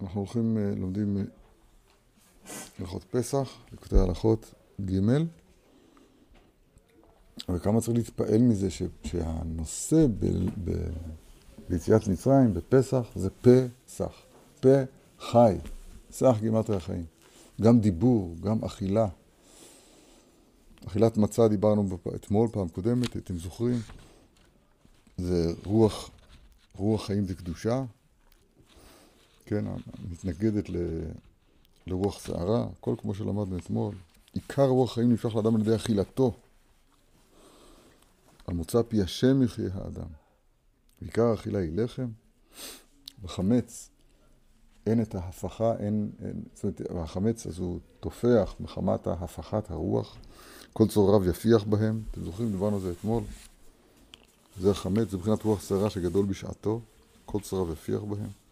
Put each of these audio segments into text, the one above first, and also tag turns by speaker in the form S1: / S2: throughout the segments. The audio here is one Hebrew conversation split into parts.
S1: אנחנו הולכים, אה, לומדים אה, הלכות פסח, לקוטי הלכות ג' וכמה צריך להתפעל מזה ש, שהנושא ב, ב, ביציאת מצרים, בפסח, זה פסח. פה חי. סך גימטרי החיים. גם דיבור, גם אכילה. אכילת מצה דיברנו אתמול, פעם קודמת, אתם זוכרים? זה רוח, רוח חיים זה קדושה, כן, מתנגדת ל, לרוח שערה, הכל כמו שלמדנו אתמול. עיקר רוח חיים נמשך לאדם על ידי אכילתו. על מוצא פי השם יחיה האדם. עיקר האכילה היא לחם, וחמץ אין את ההפכה, אין, אין זאת אומרת, החמץ אז הוא תופח מחמת ההפכת הרוח, כל צורריו יפיח בהם, אתם זוכרים, דיברנו על זה אתמול, זה החמץ, זה מבחינת רוח שערה שגדול בשעתו, כל צורריו יפיח בהם.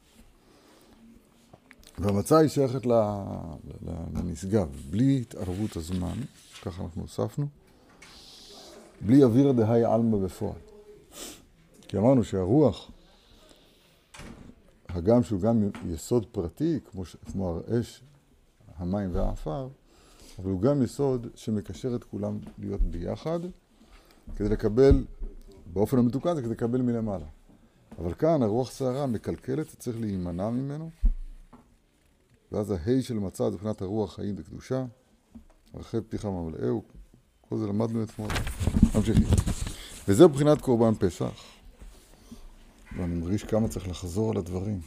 S1: והמצה היא שייכת לנשגב, בלי התערבות הזמן, ככה אנחנו הוספנו, בלי אוויר דהי עלמא בפועל. כי אמרנו שהרוח, הגם שהוא גם יסוד פרטי, כמו, כמו האש, המים והעפר, אבל הוא גם יסוד שמקשר את כולם להיות ביחד, כדי לקבל, באופן המתוקן זה כדי לקבל מלמעלה. אבל כאן הרוח סערה מקלקלת, צריך להימנע ממנו, ואז ההי של מצה זה מבחינת הרוח חיים וקדושה, ערכי פתיחה ממלאהו, כל זה למדנו אתמול. ממשיכים. וזה מבחינת קורבן פסח. ואני מרגיש כמה צריך לחזור על הדברים.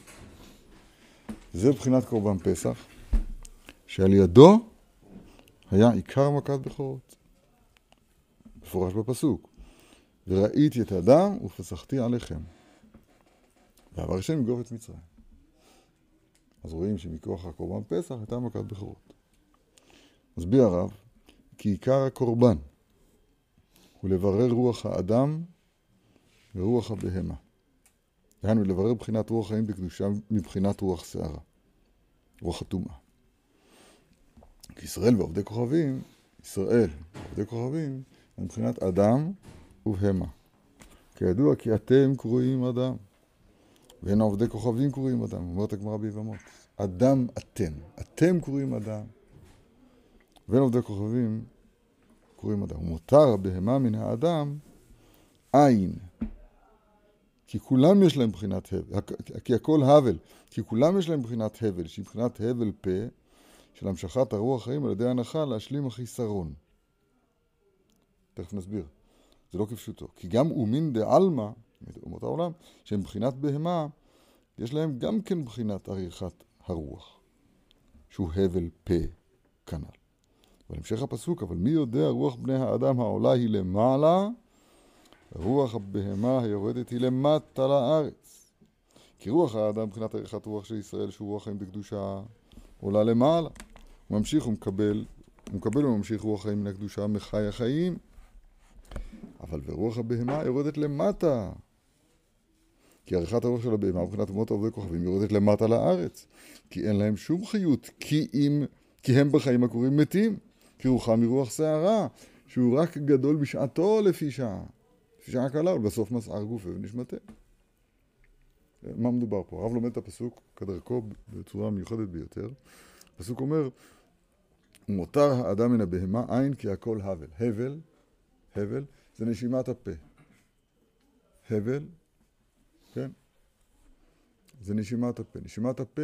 S1: זה מבחינת קורבן פסח, שעל ידו היה עיקר מכת בכורות. מפורש בפסוק. וראיתי את האדם ופסחתי עליכם. ועבר השם יגוב את מצרים. אז רואים שמכוח הקורבן פסח הייתה מכת בכורות. מסביר הרב, כי עיקר הקורבן הוא לברר רוח האדם ורוח הבהמה. דהיינו, לברר בחינת רוח חיים בקדושה מבחינת רוח שערה, רוח הטומאה. כי ישראל ועובדי כוכבים, ישראל ועובדי כוכבים, הם מבחינת אדם ובהמה. כידוע כי אתם קרויים אדם, ואין עובדי כוכבים קרויים אדם, אומרת הגמרא ביבמות. אדם אתם, אתם קרויים אדם, ואין עובדי כוכבים קרויים אדם. ומותר בהמה מן האדם עין. כי כולם יש להם בחינת הבל, כי הכל הבל, כי כולם יש להם בחינת הבל, שהיא בחינת הבל פה, של המשכת הרוח חיים על ידי הנחה להשלים החיסרון. תכף נסביר. זה לא כפשוטו. כי גם אומין דעלמא, אומות העולם, שהם בחינת בהמה, יש להם גם כן בחינת עריכת הרוח, שהוא הבל פה כנ"ל. בהמשך הפסוק, אבל מי יודע רוח בני האדם העולה היא למעלה, רוח הבהמה היורדת היא למטה לארץ. כי רוח האדם מבחינת עריכת רוח של ישראל, שהוא רוח חיים בקדושה, עולה למעלה. הוא ממשיך ומקבל, הוא מקבל וממשיך רוח חיים מן הקדושה מחי החיים. אבל ורוח הבהמה יורדת למטה. כי עריכת הרוח של הבהמה מבחינת אומות עובדי כוכבים יורדת למטה לארץ. כי אין להם שום חיות, כי אם, כי הם בחיים הקרובים מתים. כי רוחם מרוח שערה, שהוא רק גדול בשעתו לפי שעה. לפי שעה קלה, ובסוף מסער גופי ונשמתה. מה מדובר פה? הרב לומד את הפסוק כדרכו בצורה מיוחדת ביותר. הפסוק אומר, מותר האדם מן הבהמה עין כי הכל הבל. הבל, הבל, זה נשימת הפה. הבל, כן? זה נשימת הפה. נשימת הפה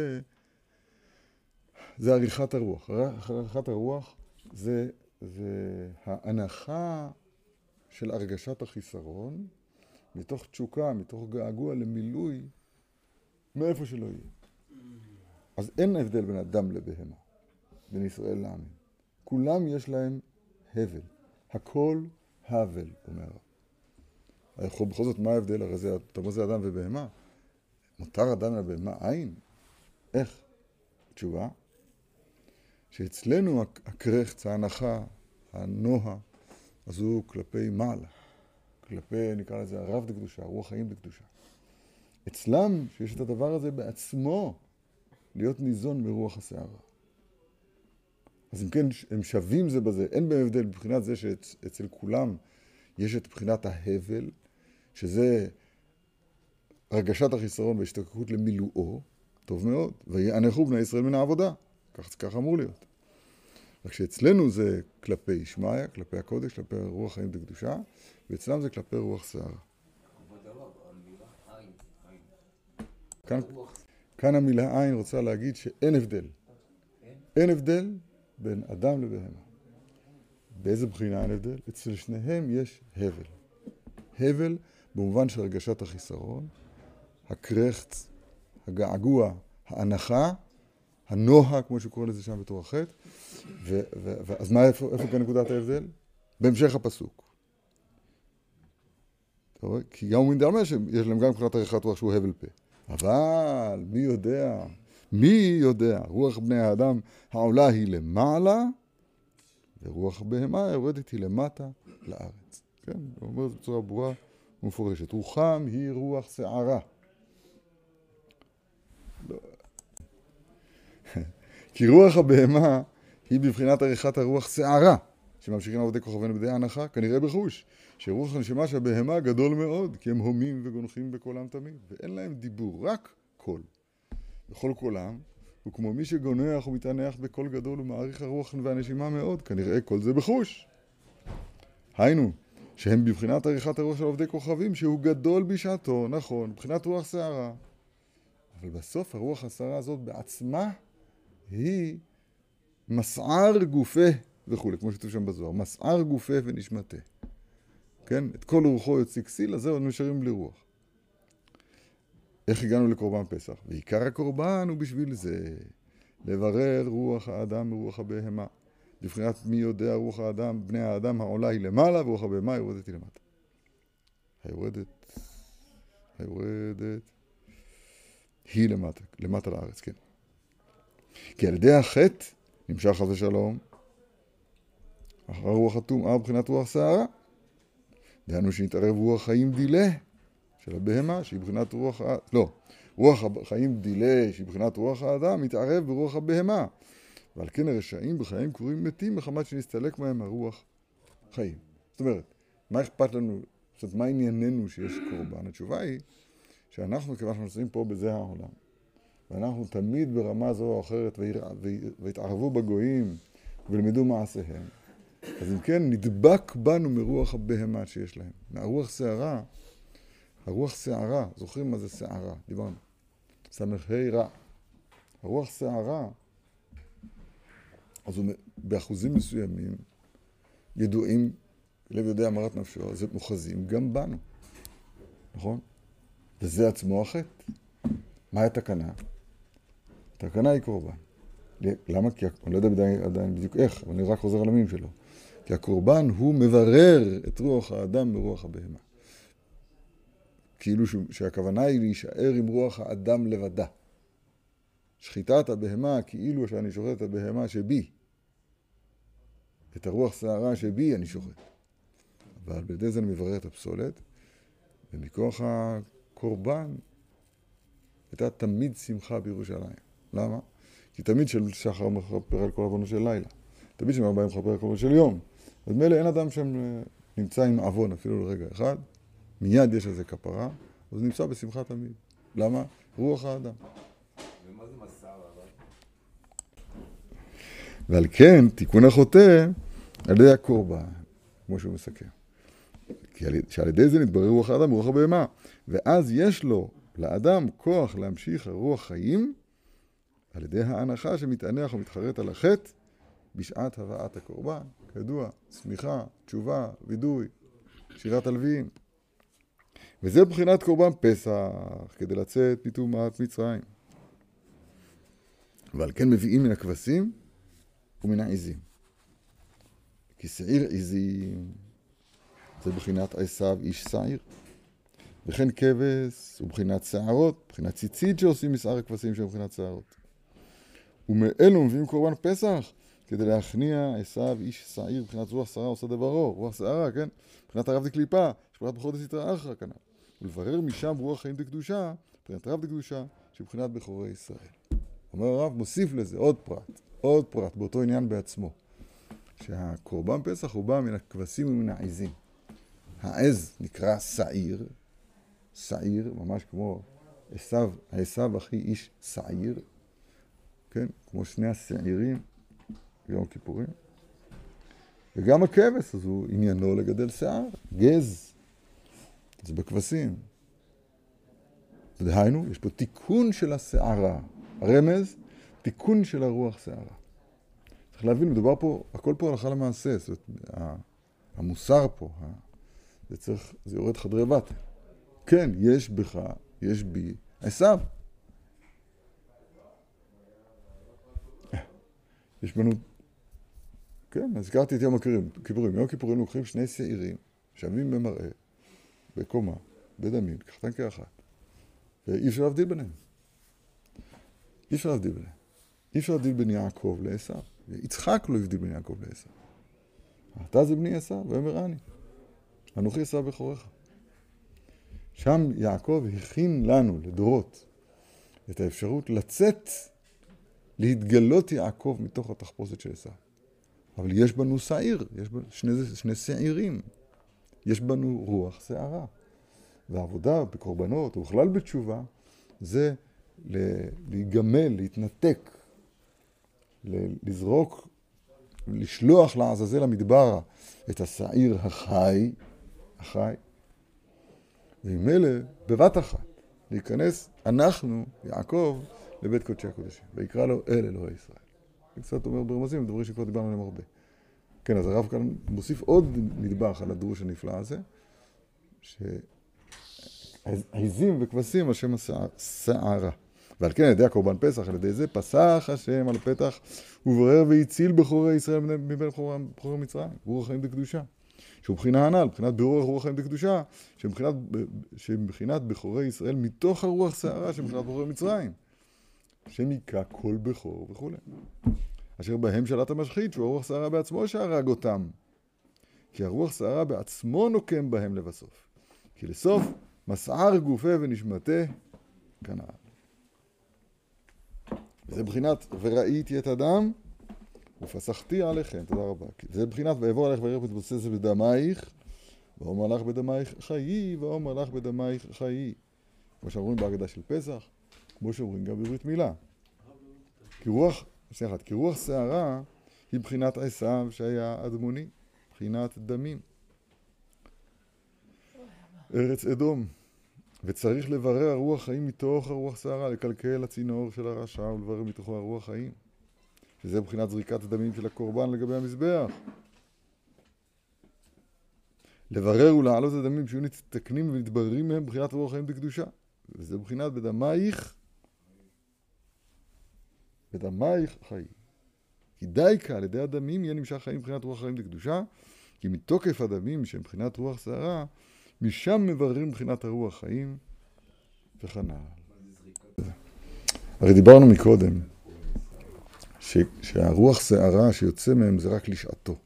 S1: זה עריכת הרוח. עריכת הרוח זה, זה ההנחה של הרגשת החיסרון, מתוך תשוקה, מתוך געגוע למילוי, מאיפה שלא יהיה. אז אין הבדל בין אדם לבהמה, בין ישראל לעמים. כולם יש להם הבל. הכל הבל, אומר. בכל זאת, מה ההבדל? הרי זה, אתה אומר זה אדם ובהמה. מותר אדם לבהמה עין? איך? תשובה, שאצלנו הקרחץ, ההנחה, הנועה, אז הוא כלפי מעלה, כלפי, נקרא לזה, הרב דקדושה, רוח חיים דקדושה. אצלם, שיש את הדבר הזה בעצמו, להיות ניזון מרוח הסערה. אז אם כן, הם שווים זה בזה, אין בהם הבדל מבחינת זה שאצל כולם יש את בחינת ההבל, שזה הרגשת החיסרון והשתוקקות למילואו, טוב מאוד. ויענכו בני ישראל מן העבודה. כך ככה אמור להיות. רק שאצלנו זה כלפי ישמעיה, כלפי הקודש, כלפי רוח חיים וקדושה, ואצלם זה כלפי רוח שערה. כאן, כאן המילה עין רוצה להגיד שאין הבדל. אין הבדל בין אדם לבהמה. באיזה בחינה אין הבדל? אצל שניהם יש הבל. הבל במובן של הרגשת החיסרון, הקרחץ, הגעגוע, ההנחה, הנוהה, כמו שקורא לזה שם בתור החטא. אז מה, איפה, איפה כאן נקודת ההבדל? בהמשך הפסוק. אתה? כי גם אומרים דרמה שיש להם גם מבחינת עריכת רוח שהוא הבל פה. אבל מי יודע, מי יודע, רוח בני האדם העולה היא למעלה, ורוח בהמה יורדת היא למטה לארץ. כן, הוא אומר את זה בצורה ברורה ומפורשת. רוחם היא רוח שערה. כי רוח הבהמה היא בבחינת עריכת הרוח שערה, שממשיכים עבודי כוכבינו בידי ההנחה, כנראה בחוש, שרוח הנשמה של הבהמה גדול מאוד, כי הם הומים וגונחים בקולם תמיד, ואין להם דיבור, רק קול. בכל קולם, וכמו מי שגונח ומתענח בקול גדול ומעריך הרוח והנשימה מאוד, כנראה כל זה בחוש. היינו, שהם בבחינת עריכת הרוח של עובדי כוכבים, שהוא גדול בשעתו, נכון, מבחינת רוח שערה. אבל בסוף הרוח השערה הזאת בעצמה היא מסער גופה וכולי, כמו שכתוב שם בזוהר, מסער גופה ונשמתה. כן? את כל רוחו יוציא כסיל, אז זהו, נשארים בלי רוח. איך הגענו לקורבן פסח? ועיקר הקורבן הוא בשביל זה, לברר רוח האדם מרוח הבהמה. לבחינת מי יודע רוח האדם, בני האדם העולה היא למעלה, ורוח הבהמה יורדת היא למטה. היורדת, היורדת, היא למטה, למטה לארץ, כן. כי על ידי החטא נמשך חס ושלום אחר רוח הטומאה מבחינת רוח שערה. דהיינו שנתערב רוח חיים דילה של הבהמה, שהיא מבחינת רוח. לא, רוח החיים דילה, שהיא מבחינת רוח האדם, מתערב ברוח הבהמה. ועל כן הרשעים בחיים קרויים מתים מחמת שנסתלק מהם הרוח חיים. זאת אומרת, מה אכפת לנו, זאת אומרת, מה ענייננו שיש קורבן? התשובה היא שאנחנו, כיוון שאנחנו נמצאים פה בזה העולם, ואנחנו תמיד ברמה זו או אחרת, והתערבו בגויים ולמדו מעשיהם, אז אם כן, נדבק בנו מרוח הבהמה שיש להם. מהרוח שערה, הרוח שערה, זוכרים מה זה שערה? דיברנו. ס"ה רע. הרוח שערה, אז באחוזים מסוימים, ידועים, לב יודע אמרת נפשו, אז הם מוחזים גם בנו, נכון? וזה עצמו החטא. מה התקנה? התקנה היא קורבן. למה? כי אני לא יודע עדיין, עדיין בדיוק איך, אבל אני רק חוזר על המילים שלו. כי הקורבן הוא מברר את רוח האדם מרוח הבהמה. כאילו שהכוונה היא להישאר עם רוח האדם לבדה. שחיטת הבהמה כאילו שאני שוחט את הבהמה שבי. את הרוח שערה שבי אני שוחט. אבל בידי זה אני מברר את הפסולת, ומכוח הקורבן הייתה תמיד שמחה בירושלים. למה? כי תמיד של שחר מכפר על כל עוונו של לילה. תמיד של ארבעים מכפר על כל עוונו של יום. אז מילא אין אדם שנמצא עם עוון אפילו לרגע אחד, מיד יש איזה כפרה, אז נמצא בשמחה תמיד. למה? רוח האדם.
S2: ומה זה מסר אבל?
S1: ועל כן, תיקון החוטא על ידי הקורבן, כמו שהוא מסכם. שעל ידי זה נתברר רוח האדם רוח הבהמה. ואז יש לו, לאדם, כוח להמשיך הרוח חיים על ידי ההנחה שמתענח ומתחרט על החטא בשעת הבאת הקורבן. כידוע, צמיחה, תשובה, וידוי, שירת הלוויים. וזה בחינת קורבן פסח, כדי לצאת מטומאת מצרים. ועל כן מביאים מן הכבשים ומן העזים. כי שעיר עזים זה בחינת עשיו איש שעיר. וכן כבש הוא בחינת שערות, בחינת ציצית שעושים משאר הכבשים שהם בחינת שערות. ומאלו מביאים קורבן פסח, כדי להכניע עשיו איש שעיר, מבחינת רוח שרה עושה דברו, רוח שערה, כן? מבחינת הרב דקליפה, שבחינת בחור דסיתרא אחרא כנ"ל. ולברר משם רוח חיים דקדושה, מבחינת רב דקדושה, שבחינת בכורי ישראל. אומר הרב, מוסיף לזה עוד פרט, עוד פרט, באותו עניין בעצמו. שהקורבן פסח הוא בא מן הכבשים ומן העזים. העז נקרא שעיר, שעיר, ממש כמו עשיו, עשיו אחי איש שעיר, כן, כמו שני השעירים ביום כיפורים. וגם הכבש, אז הוא עניינו לגדל שיער, גז, זה בכבשים. דהיינו, יש פה תיקון של השערה. הרמז, תיקון של הרוח שערה. צריך להבין, מדובר פה, הכל פה הלכה למעשה, זאת אומרת, המוסר פה, זה צריך, זה יורד חדרי בטן. כן, יש בך, יש בי, עשיו. יש בנו, כן, הזכרתי את יום הכיפורים. יום הכיפורים לוקחים שני שעירים, שווים במראה, בקומה, בדמים, כחתן כאחת, ואי אפשר להבדיל ביניהם. אי אפשר להבדיל ביניהם. אי אפשר להבדיל בין יעקב לעשו. יצחק לא הבדיל בין יעקב לעשו. אתה זה בני עשו, ואומר אני. אנוכי עשו בכורך. שם יעקב הכין לנו, לדורות, את האפשרות לצאת, להתגלות יעקב מתוך התחפושת של עשו. אבל יש בנו שעיר, יש בנו שני, שני שעירים. יש בנו רוח שערה. והעבודה בקורבנות, ובכלל בתשובה, זה להיגמל, להתנתק, לזרוק, לשלוח לעזאזל המדברה את השעיר החי, החי, וממילא בבת אחת להיכנס, אנחנו, יעקב, לבית קודשי הקודשים, ויקרא לו אל אלוהי ישראל. זה קצת אומר ברמזים, דברים שכבר דיברנו עליהם הרבה. כן, אז הרב כאן מוסיף עוד נדבך על הדרוש הנפלא הזה, שעזים וכבשים השם השערה. ועל כן על ידי הקורבן פסח, על ידי זה פסח השם על פתח וברר והציל בכורי ישראל מבין בכורי מצרים, רוח החיים בקדושה. שהוא מבחינה הנ"ל, מבחינת בירור רוח החיים בקדושה, שמבחינת, שמבחינת בכורי ישראל מתוך הרוח שערה שמבחינת בכורי מצרים. היכה כל בכור וכולי. אשר בהם שלט המשחית, שהוא הרוח שערה בעצמו שהרג אותם. כי הרוח שערה בעצמו נוקם בהם לבסוף. כי לסוף מסער גופה ונשמתה כנען. זה בחינת וראיתי את הדם ופסחתי עליכם, תודה רבה. זה בחינת ויבוא עליך ויראה ותבוסס בדמייך ואומר לך בדמייך חיי ואומר לך בדמייך חיי. כמו שאומרים בהגדה של פסח, כמו שאומרים גם בברית מילה. כי רוח, שנייה אחת, כי רוח שערה היא בחינת עשיו שהיה אדמוני, בחינת דמים. ארץ אדום. וצריך לברר הרוח חיים מתוך הרוח שערה, לקלקל הצינור של הרשע ולברר מתוכו הרוח חיים. שזה מבחינת זריקת הדמים של הקורבן לגבי המזבח. לברר ולהעלות את הדמים שיהיו נתקנים ומתבררים מהם מבחינת רוח חיים בקדושה. וזה מבחינת בדמייך, בדמייך חיים. כי דייקה על ידי הדמים יהיה נמשך חיים מבחינת רוח חיים בקדושה, כי מתוקף הדמים שמבחינת רוח שערה, משם מבררים מבחינת הרוח חיים וכן הלאה. הרי דיברנו מקודם ש, שהרוח שערה שיוצא מהם זה רק לשעתו.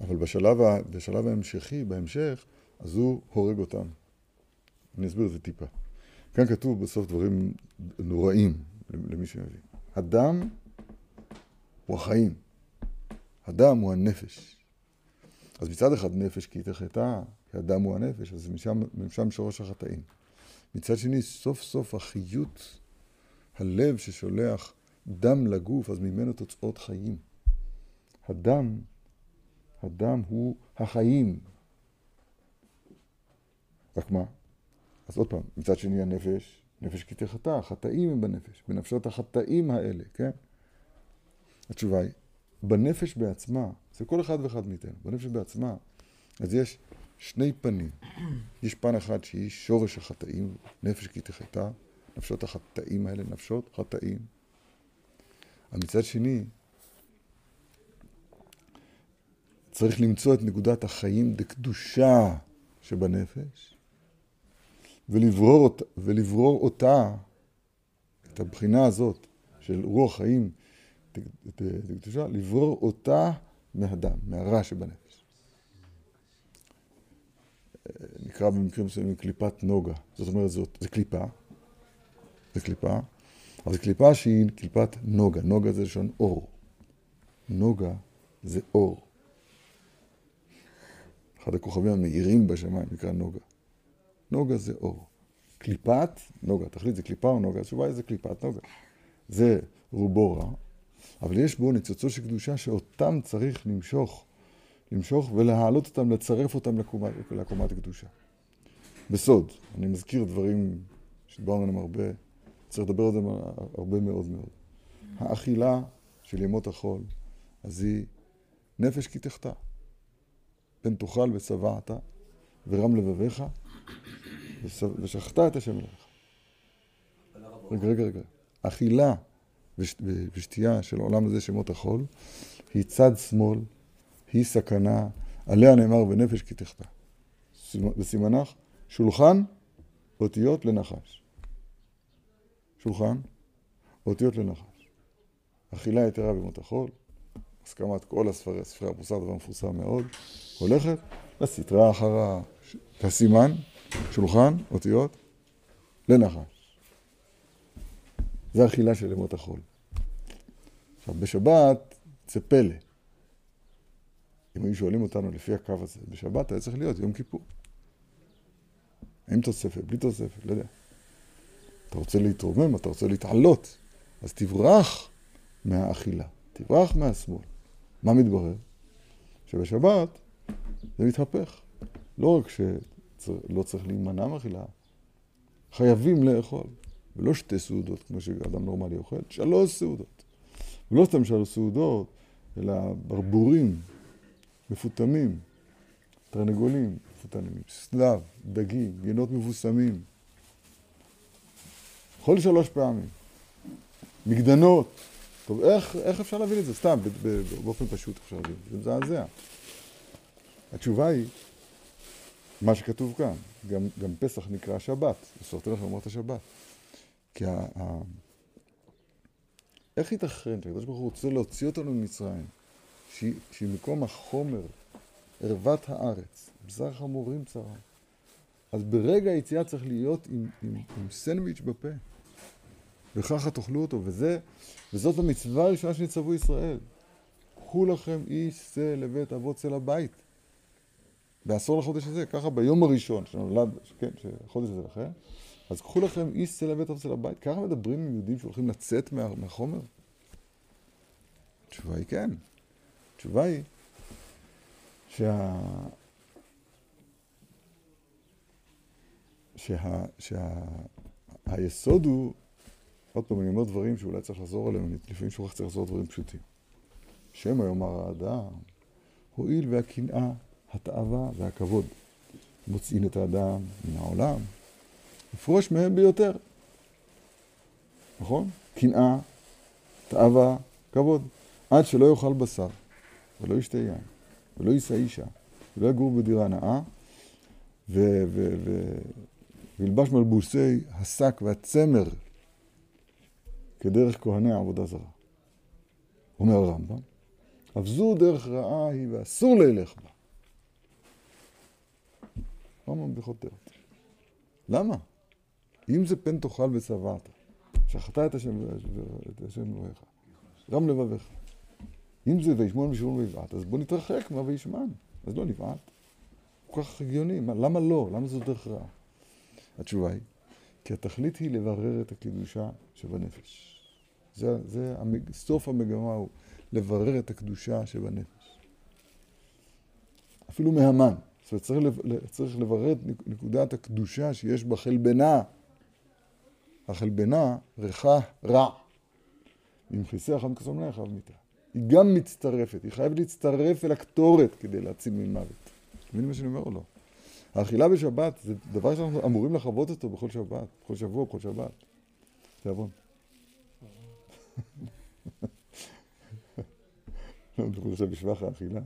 S1: אבל בשלב, ה, בשלב ההמשכי, בהמשך, אז הוא הורג אותם. אני אסביר את זה טיפה. כאן כתוב בסוף דברים נוראים למי שמבין. הדם הוא החיים. הדם הוא הנפש. אז מצד אחד נפש כי תחתה, כי הדם הוא הנפש, אז משם, משם שורש החטאים. מצד שני, סוף סוף החיות, הלב ששולח דם לגוף, אז ממנו תוצאות חיים. הדם, הדם הוא החיים. רק מה? אז עוד פעם, מצד שני הנפש, נפש כי תחתה, החטאים הם בנפש, בנפשות החטאים האלה, כן? התשובה היא, בנפש בעצמה, זה כל אחד ואחד מאיתנו, בנפש בעצמה, אז יש שני פנים. יש פן אחד שהיא שורש החטאים, נפש כי תחתה, נפשות החטאים האלה, נפשות חטאים. אבל מצד שני, צריך למצוא את נקודת החיים דקדושה שבנפש, ולברור, אותה, ולברור אותה, את הבחינה הזאת של רוח חיים דקדושה, לברור אותה מהדם, מהרע שבנפש. נקרא במקרים מסוימים קליפת נוגה. זאת אומרת, זאת, זה קליפה, זה קליפה, אבל זו קליפה שהיא קליפת נוגה. נוגה זה לשון אור. נוגה זה אור. אחד הכוכבים המאירים בשמיים נקרא נוגה. נוגה זה אור. קליפת נוגה. תחליט, זה קליפה או נוגה? התשובה היא זה קליפת נוגה. זה רובו רע, אבל יש בו ניצוצות של קדושה שאותם צריך למשוך, למשוך ולהעלות אותם, לצרף אותם לקומת, לקומת הקדושה. בסוד, אני מזכיר דברים שדיברנו עליהם הרבה, צריך לדבר על זה הרבה מאוד מאוד. האכילה של ימות החול, אז היא נפש כי תחטא. פן תאכל ושבעת, ורם לבביך, ושחטא את השם אלוהיך. רגע, רגע, רגע. אכילה ושתייה של העולם הזה שמות החול, היא צד שמאל, היא סכנה, עליה נאמר ונפש כי תחטא. בסימנך, שולחן, אותיות לנחש. שולחן, אותיות לנחש. אכילה יתרה במות החול, הסכמת כל הספרי, ספרי המוסר, דבר מפורסם מאוד, הולכת לסטרה אחר הסימן, שולחן, אותיות, לנחש. זה אכילה של ימות החול. עכשיו, בשבת זה פלא. אם היו שואלים אותנו לפי הקו הזה, בשבת היה צריך להיות יום כיפור. עם תוספת, בלי תוספת, לא יודע. אתה רוצה להתרומם, אתה רוצה להתעלות, אז תברח מהאכילה, תברח מהשמאל. מה מתברר? שבשבת זה מתהפך. לא רק שלא צריך להימנע מאכילה, חייבים לאכול. ולא שתי סעודות, כמו שאדם נורמלי אוכל, שלוש סעודות. ולא סתם שלוש סעודות, אלא ברבורים, מפותמים, תרנגולים מפותמים, סלב, דגים, יינות מבוסמים. אכול שלוש פעמים. מגדנות. טוב, איך, איך אפשר להבין את זה? סתם, באופן פשוט אפשר להבין. זה מזעזע. התשובה היא, מה שכתוב כאן, גם, גם פסח נקרא שבת, מסורתי לכם אמרת שבת. כי ה... ה... איך ייתכן שהקדוש ברוך הוא רוצה להוציא אותנו ממצרים, שהיא, מקום החומר, ערוות הארץ, בשר חמורים צרה. אז ברגע היציאה צריך להיות עם, עם, עם סנדוויץ' בפה. וככה תאכלו אותו, וזה, וזאת המצווה הראשונה שנצטוו ישראל. קחו לכם איש שא לבית אבות צא לבית. בעשור לחודש הזה, ככה ביום הראשון שנולד, כן, שהחודש הזה לכם, אז קחו לכם איש שא לבית אבות צא לבית. ככה מדברים עם יהודים שהולכים לצאת מה, מהחומר? התשובה היא כן. התשובה היא שה... שה... שה... היסוד הוא עוד פעם, אני אומר דברים שאולי צריך לחזור עליהם, לפעמים שוכח צריך לחזור דברים פשוטים. שמא יאמר האדם, הואיל והקנאה, התאווה והכבוד מוצאין את האדם מן העולם, יפרוש מהם ביותר. נכון? קנאה, תאווה, כבוד. עד שלא יאכל בשר, ולא ישתה יין, ולא יישא אישה, ולא יגור בדירה נאה, וילבש מלבוסי השק והצמר כדרך כהני עבודה זרה. אומר הרמב"ם, אף זו דרך רעה היא ואסור לילך בה. רמב"ם בכותרת. למה? אם זה פן תאכל ושבעת, שחטא את השם אלוהיך, גם לבביך. אם זה וישמון וישמון ויבעט, אז בוא נתרחק מה וישמן. אז לא נבעט. כל כך הגיוני, למה לא? למה זו דרך רעה? התשובה היא, כי התכלית היא לברר את הקדושה שבנפש. זה, זה המג... סוף המגמה הוא לברר את הקדושה שבנפש. אפילו מהמן. זאת אומרת, צריך, לב... צריך לברר את נקודת הקדושה שיש בחלבנה. החלבנה ריחה רע. אם כיסא אחד מכסום לא יחב מיתה. היא גם מצטרפת, היא חייבת להצטרף אל הקטורת כדי להציל ממוות. מבין מה שאני אומר או לא? האכילה בשבת זה דבר שאנחנו אמורים לחוות אותו בכל שבת, בכל שבוע, בכל שבת. תיאבון. לא, אנחנו עכשיו בשבח האכילה,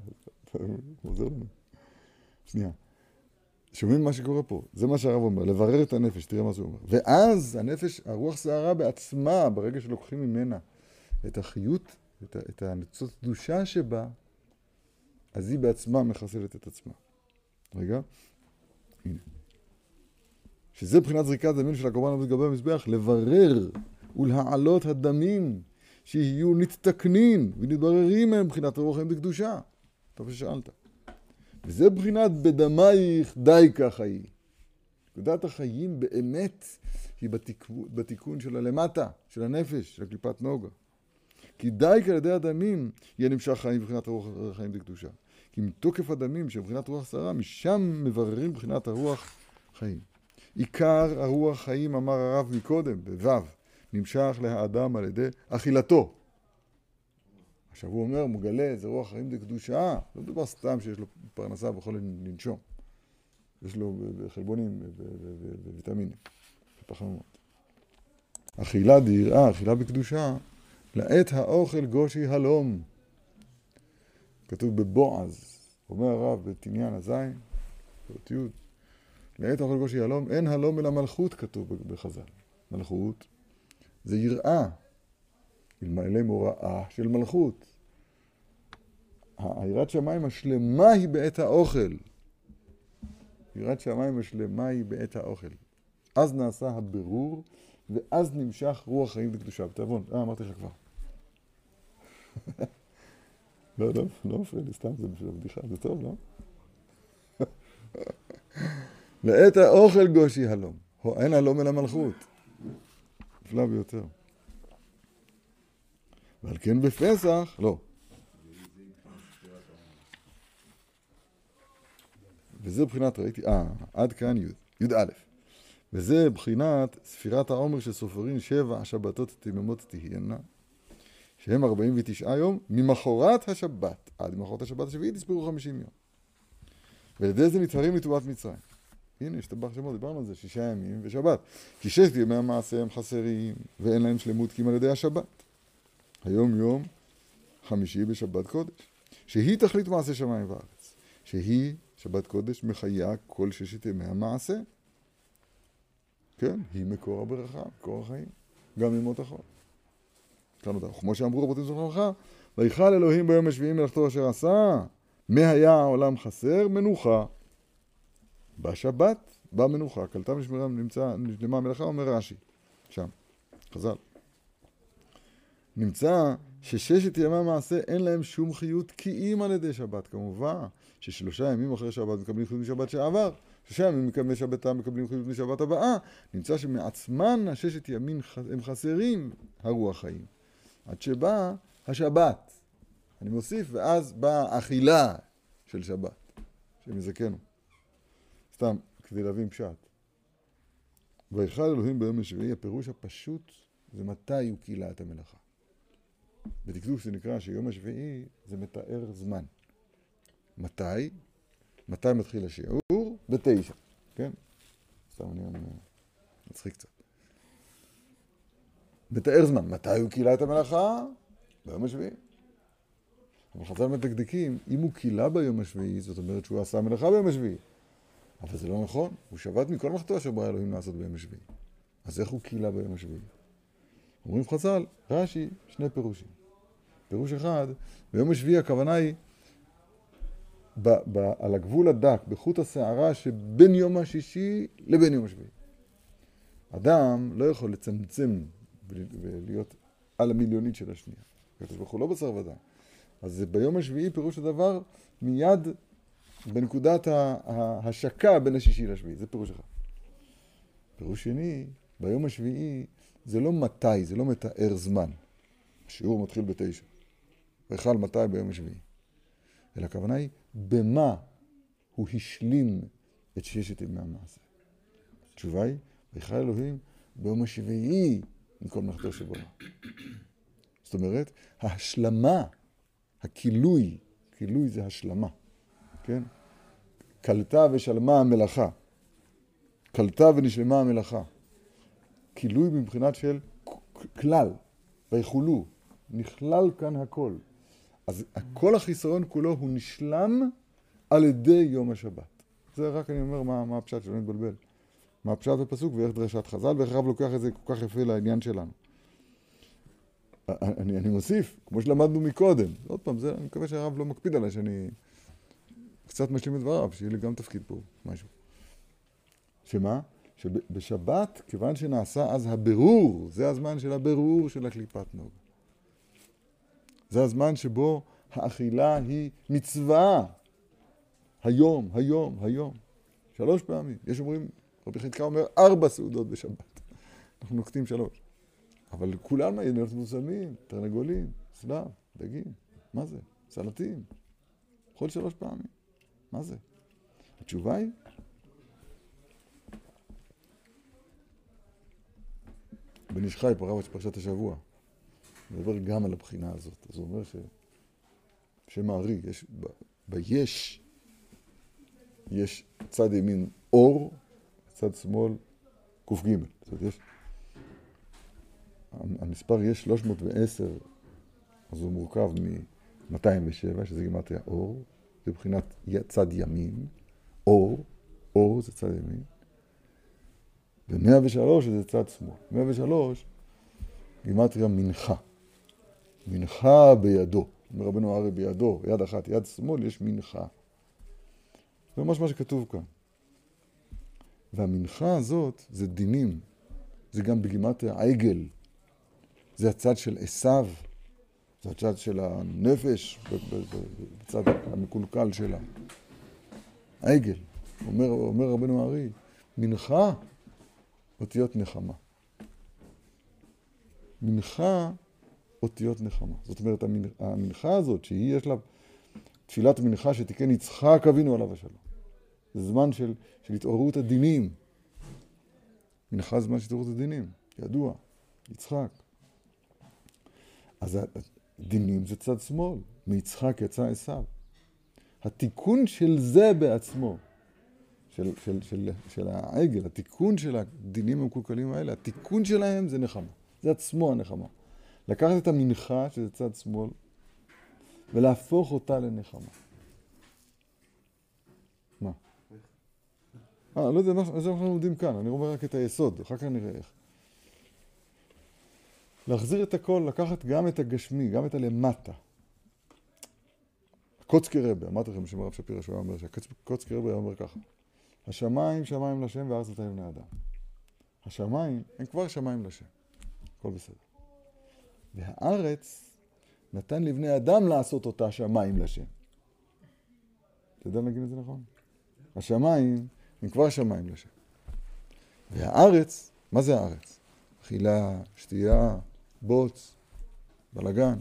S1: עוזר לנו. שנייה. שומעים מה שקורה פה? זה מה שהרב אומר, לברר את הנפש, תראה מה זה אומר. ואז הנפש, הרוח סערה בעצמה, ברגע שלוקחים ממנה את החיות, את, את הניצוץ קדושה שבה, אז היא בעצמה מחסלת את עצמה. רגע, הנה. שזה מבחינת זריקת דמים של הקורבן על גבי המזבח, לברר ולהעלות הדמים שיהיו נתתקנין ונתבררים מהם מבחינת רוח חיים בקדושה. טוב ששאלת. וזה בחינת בדמייך די ככה היא. נקודת החיים באמת היא בתיקון, בתיקון של הלמטה, של הנפש, של קליפת נוגה. כי די כי על ידי הדמים יהיה נמשך חיים מבחינת הרוח החיים בקדושה. כי מתוקף הדמים שמבחינת רוח שרה, משם מבררים מבחינת הרוח חיים. עיקר הרוח חיים, אמר הרב מקודם, בו', נמשך להאדם על ידי אכילתו. עכשיו הוא אומר, מגלה איזה רוח חיים דקדושה, לא מדובר סתם שיש לו פרנסה ויכול לנשום. יש לו חלבונים וויטמינים. אכילה דיראה, אכילה בקדושה, לעת האוכל גושי הלום. כתוב בבועז, אומר הרב בתניין הזין, פרט י', לעת האוכל גושי הלום, אין הלום אלא מלכות כתוב בחז"ל. מלכות זה יראה, אלמלא מוראה של מלכות. היראת שמיים השלמה היא בעת האוכל. יראת שמיים השלמה היא בעת האוכל. אז נעשה הבירור, ואז נמשך רוח חיים בקדושה. בתיאבון, אה, אמרתי לך כבר. לא, לא, לא מפריע לי, סתם זה בשביל הבדיחה, זה טוב, לא? לעת האוכל גושי הלום, אין הלום אלא מלכות. נפלא ביותר. ועל כן בפסח, לא. וזה בחינת, ראיתי, אה, עד כאן י', י"א. וזה בחינת ספירת העומר שסופרים שבע השבתות תמימות תהיינה, שהם 49 יום, ממחרת השבת, עד ממחרת השבת השביעית יספרו 50 יום. ועל ידי זה נתפרים לטובת מצרים. הנה, השתבח שמו, דיברנו על זה, שישה ימים ושבת. כי ששת ימי המעשה הם חסרים, ואין להם שלמות כי אם על ידי השבת. היום יום חמישי בשבת קודש, שהיא תכלית מעשה שמיים וארץ, שהיא, שבת קודש, מחיה כל ששת ימי המעשה. כן, היא מקור הברכה, מקור החיים, גם ימות החול. כמו שאמרו רבותים זוכרים לך, ויכל אלוהים ביום השביעי מלאכתו אשר עשה, מה היה העולם חסר? מנוחה. בשבת באה מנוחה, קלטה ושמירה נמצא, נשלמה המלאכה, אומר רש"י, שם, חז"ל. נמצא שששת ימי המעשה אין להם שום חיות כי אם על ידי שבת. כמובן ששלושה ימים אחרי שבת מקבלים חיות משבת שעבר, שלושה ימים מקבלי שבתה מקבלים חיות משבת הבאה. נמצא שמעצמן הששת ימים הם חסרים הרוח חיים. עד שבאה השבת. אני מוסיף, ואז באה אכילה של שבת, שמזכנו. סתם, כדי להבין פשט. ויכל אלוהים ביום השביעי, הפירוש הפשוט זה מתי הוא קילה את המלאכה. בדקדוק זה נקרא שיום השביעי זה מתאר זמן. מתי? מתי מתחיל השיעור? בתשע, כן? סתם אני מצחיק קצת. מתאר זמן. מתי הוא קילה את המלאכה? ביום השביעי. אבל חז"ל מדקדקים, אם הוא קילה ביום השביעי, זאת אומרת שהוא עשה מלאכה ביום השביעי. אבל זה לא נכון, הוא שבת מכל מלאכתו אשר ברא אלוהים לעשות ביום השביעי. אז איך הוא קילה ביום השביעי? אומרים חז"ל, רש"י, שני פירושים. פירוש אחד, ביום השביעי הכוונה היא ב, ב, על הגבול הדק, בחוט השערה שבין יום השישי לבין יום השביעי. אדם לא יכול לצמצם ולהיות על המיליונית של השנייה. הקדוש ברוך הוא לא בשר ודם. אז ביום השביעי פירוש הדבר מיד בנקודת ההשקה בין השישי לשביעי, זה פירוש אחד. פירוש שני, ביום השביעי זה לא מתי, זה לא מתאר זמן. השיעור מתחיל בתשע. ויכל מתי ביום השביעי. אלא הכוונה היא, במה הוא השלים את ששת ימי המעשה. התשובה היא, ויכל אלוהים ביום השביעי מכל מלאכתו שבונה. זאת אומרת, ההשלמה, הכילוי, כילוי זה השלמה, כן? קלטה ושלמה המלאכה. קלטה ונשלמה המלאכה. כילוי מבחינת של כלל, ויכולו, נכלל כאן הכל. אז כל החיסרון כולו הוא נשלם על ידי יום השבת. זה רק אני אומר מה, מה הפשט, שלא נתבלבל. מה הפשט בפסוק ואיך דרשת חז"ל, ואיך הרב לוקח את זה כל כך יפה לעניין שלנו. אני, אני מוסיף, כמו שלמדנו מקודם, עוד פעם, זה, אני מקווה שהרב לא מקפיד עליי שאני קצת משלים את דבריו, שיהיה לי גם תפקיד פה, משהו. שמה? שבשבת, כיוון שנעשה אז הבירור, זה הזמן של הבירור של הקליפת נוגה. זה הזמן שבו האכילה היא מצווה. היום, היום, היום. שלוש פעמים. יש אומרים רבי חלקה אומר ארבע סעודות בשבת. אנחנו נוקטים שלוש. אבל כולם עיינות מוסלמים, תרנגולים, סלב, דגים, מה זה? סלטים. אכול שלוש פעמים. מה זה? התשובה היא, בן איש חי, פרשת השבוע, מדבר גם על הבחינה הזאת. אז הוא אומר ש... שם הארי, יש, ביש יש צד ימין אור, צד שמאל קג. זאת אומרת, יש... המספר יש 310, אז הוא מורכב מ-207, שזה גימטריה אור, זה מבחינת צד ימין, אור, אור זה צד ימין, ו-103 זה צד שמאל. 103, גימטריה מנחה. מנחה בידו. אומר רבנו ארי בידו, יד אחת, יד שמאל, יש מנחה. זה ממש מה שכתוב כאן. והמנחה הזאת זה דינים. זה גם בגימטריה העגל. זה הצד של עשיו. זה הצד של הנפש, בצד המקולקל שלה. העגל. אומר, אומר רבנו הארי, מנחה אותיות נחמה. מנחה אותיות נחמה. זאת אומרת, המנחה הזאת, שהיא יש לה תפילת מנחה שתיקן יצחק אבינו עליו השלום. זה זמן של, של התעוררות הדינים. מנחה זמן של התעוררות הדינים, ידוע, יצחק. אז הדינים זה צד שמאל, מיצחק יצא עשיו. התיקון של זה בעצמו, של, של, של, של העגל, התיקון של הדינים המקולקלים האלה, התיקון שלהם זה נחמה. זה עצמו הנחמה. לקחת את המנחה, שזה צד שמאל, ולהפוך אותה לנחמה. מה? אה, לא יודע, זה מה שאנחנו לומדים כאן, אני אומר רק את היסוד, אחר כך נראה איך. להחזיר את הכל, לקחת גם את הגשמי, גם את הלמטה. קוצקי רבה, אמרתי לכם בשם הרב שפירא שהוא אומר שקוצקי רבה אומר ככה, השמיים שמיים לשם וארץ נתן לבני אדם. השמיים הם כבר שמיים לשם, הכל בסדר. והארץ נתן לבני אדם לעשות אותה שמיים לשם. אתה יודע להגיד את זה נכון? השמיים כבר שמיים לשם. והארץ, מה זה הארץ? אכילה, שתייה, בוץ, בלגן.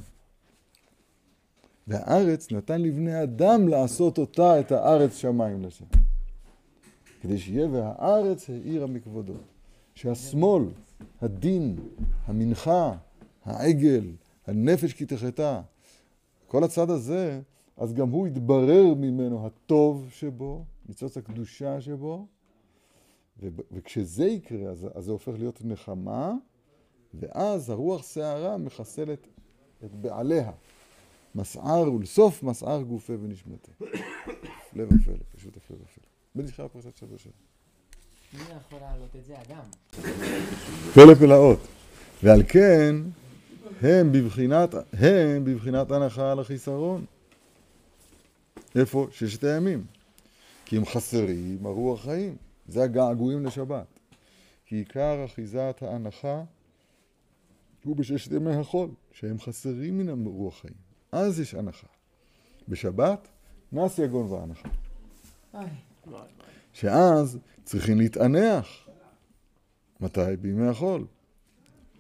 S1: והארץ נתן לבני אדם לעשות אותה, את הארץ שמיים לשם. כדי שיהיה והארץ האירה מכבודו. שהשמאל, הדין, המנחה, העגל, הנפש כי תחתה, כל הצד הזה, אז גם הוא יתברר ממנו הטוב שבו, ניצוץ הקדושה שבו, וכשזה יקרה, אז, אז זה הופך להיות נחמה, ואז הרוח שערה מחסלת את בעליה. מסער ולסוף מסער גופה ונשמתה. לב ופלא, פשוט הפלא ופלא. בנשאר פרשת שבוע שלנו.
S3: מי יכול להעלות את זה? אדם.
S1: פלא פלאות. ועל כן, הם בבחינת, הם בבחינת הנחה על החיסרון. איפה? ששת הימים. כי הם חסרים הרוח חיים. זה הגעגועים לשבת. כי עיקר אחיזת ההנחה הוא בששת ימי החול, שהם חסרים מן הרוח חיים. אז יש הנחה. בשבת, נס יגון והנחה. שאז צריכים להתענח. מתי? בימי החול.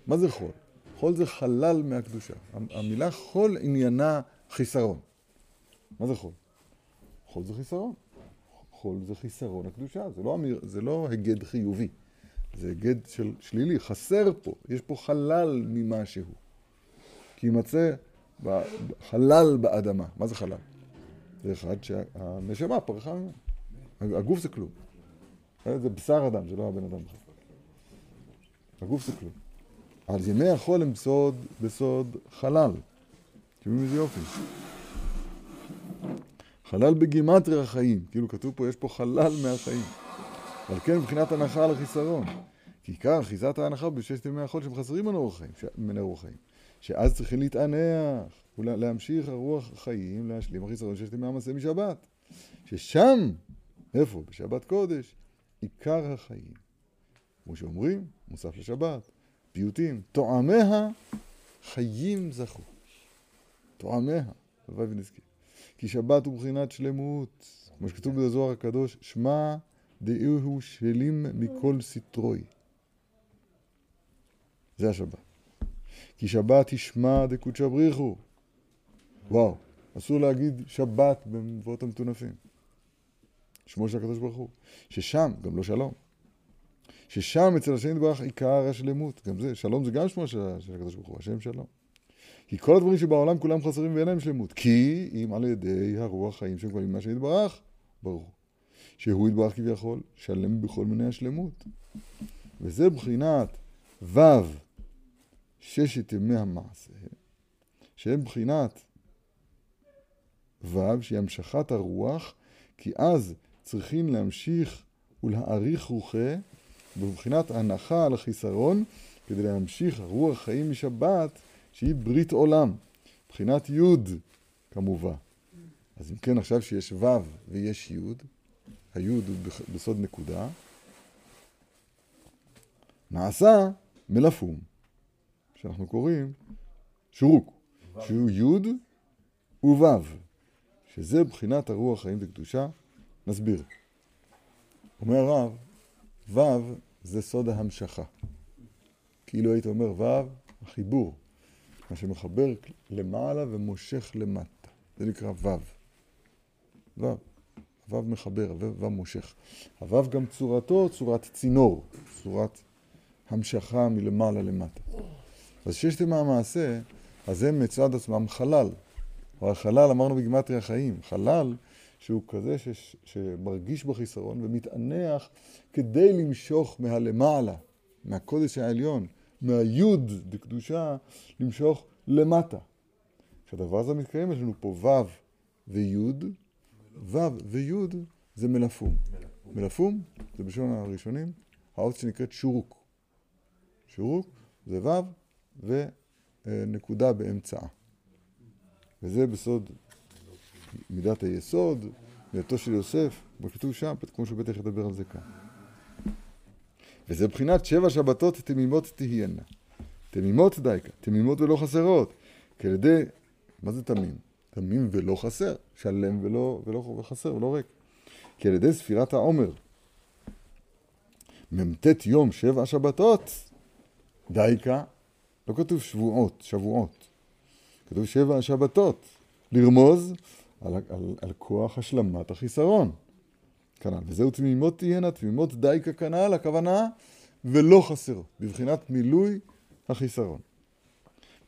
S1: מה זה חול? חול זה חלל מהקדושה. המילה חול עניינה חיסרון. מה זה חול? חול זה חיסרון. חול זה חיסרון הקדושה, זה לא, אמיר, זה לא הגד חיובי, זה הגד של שלילי, חסר פה, יש פה חלל ממשהו. כי יימצא חלל באדמה. מה זה חלל? זה אחד שהנשמה פרחה ממנו. הגוף זה כלום. זה בשר אדם, זה לא הבן אדם בכלל. הגוף זה כלום. אז ימי החול הם בסוד, בסוד חלל. תראו איזה יופי. חלל בגימטרי החיים. כאילו כתוב פה, יש פה חלל מהחיים. על כן מבחינת הנחה על החיסרון. כי עיקר אחיזת ההנחה בששת ימי החול שהם חסרים מן הרוח חיים, מן הרוח חיים. שאז צריכים להתענח ולהמשיך הרוח החיים, להשלים החיסרון ששת ימי המעשה משבת. ששם, איפה? בשבת קודש, עיקר החיים. כמו שאומרים, מוסף לשבת, פיוטים, תואמיה חיים זכו. תואמיה, הלוואי ונזכיר. כי שבת הוא בחינת שלמות, כמו שכתוב בזוהר הקדוש, שמע דאהו שלים מכל סטרוי. זה השבת. כי שבת ישמע דקודשא בריחו. וואו, אסור להגיד שבת במבואות המטונפים. שמו של הקדוש ברוך הוא. ששם, גם לא שלום. ששם אצל השם יתברך עיקר השלמות. גם זה, שלום זה גם שמו של, של הקדוש ברוך הוא, השם שלום. כי כל הדברים שבעולם כולם חסרים ואין להם שלמות. כי אם על ידי הרוח חיים שהם כבלים מהשם יתברך, ברור. שהוא יתברך כביכול, שלם בכל מיני השלמות. וזה בחינת ו' ששת ימי המעשה, שהם בחינת ו', שהיא המשכת הרוח, כי אז צריכים להמשיך ולהעריך רוחה בבחינת הנחה על החיסרון, כדי להמשיך רוח חיים משבת, שהיא ברית עולם, בחינת י' כמובן. אז אם כן, עכשיו שיש ו' ויש י', הי' הוא בסוד נקודה, נעשה מלפום, שאנחנו קוראים שורוק, שהוא י' וו', שזה בחינת הרוח חיים וקדושה, נסביר. אומר הרב, ו' זה סוד ההמשכה. כאילו היית אומר ו', החיבור, מה שמחבר למעלה ומושך למטה. זה נקרא ו'. ו', ו' מחבר, ו' מושך. הו' גם צורתו צורת צינור, צורת המשכה מלמעלה למטה. אז ששת ימי המעשה, אז הם מצד עצמם חלל. או החלל, אמרנו בגימטרי החיים, חלל שהוא כזה ש, שמרגיש בחיסרון ומתענח כדי למשוך מהלמעלה, מהקודש העליון, מהיוד דקדושה, למשוך למטה. כשהדבר הזה מתקיים, יש לנו פה ו' ויוד, ו' ויוד זה מלפום. מלפום זה בלשון הראשונים, האות שנקראת שורוק. שורוק זה ו' ונקודה באמצעה. וזה בסוד מידת היסוד, מידתו של יוסף, כמו כתוב שם, כמו שהוא בטח ידבר על זה כאן. וזה בחינת שבע שבתות תמימות תהיינה. תמימות דייקה, תמימות ולא חסרות. כי על ידי, מה זה תמים? תמים ולא חסר, שלם ולא, ולא חסר ולא ריק. כי על ידי ספירת העומר, מ"ט יום שבע שבתות, דייקה, לא כתוב שבועות, שבועות. כתוב שבע שבתות. לרמוז על, על, על כוח השלמת החיסרון. כנ"ל. וזהו תמימות תהיינה, תמימות דייקה כנ"ל, הכוונה, ולא חסר, בבחינת מילוי החיסרון.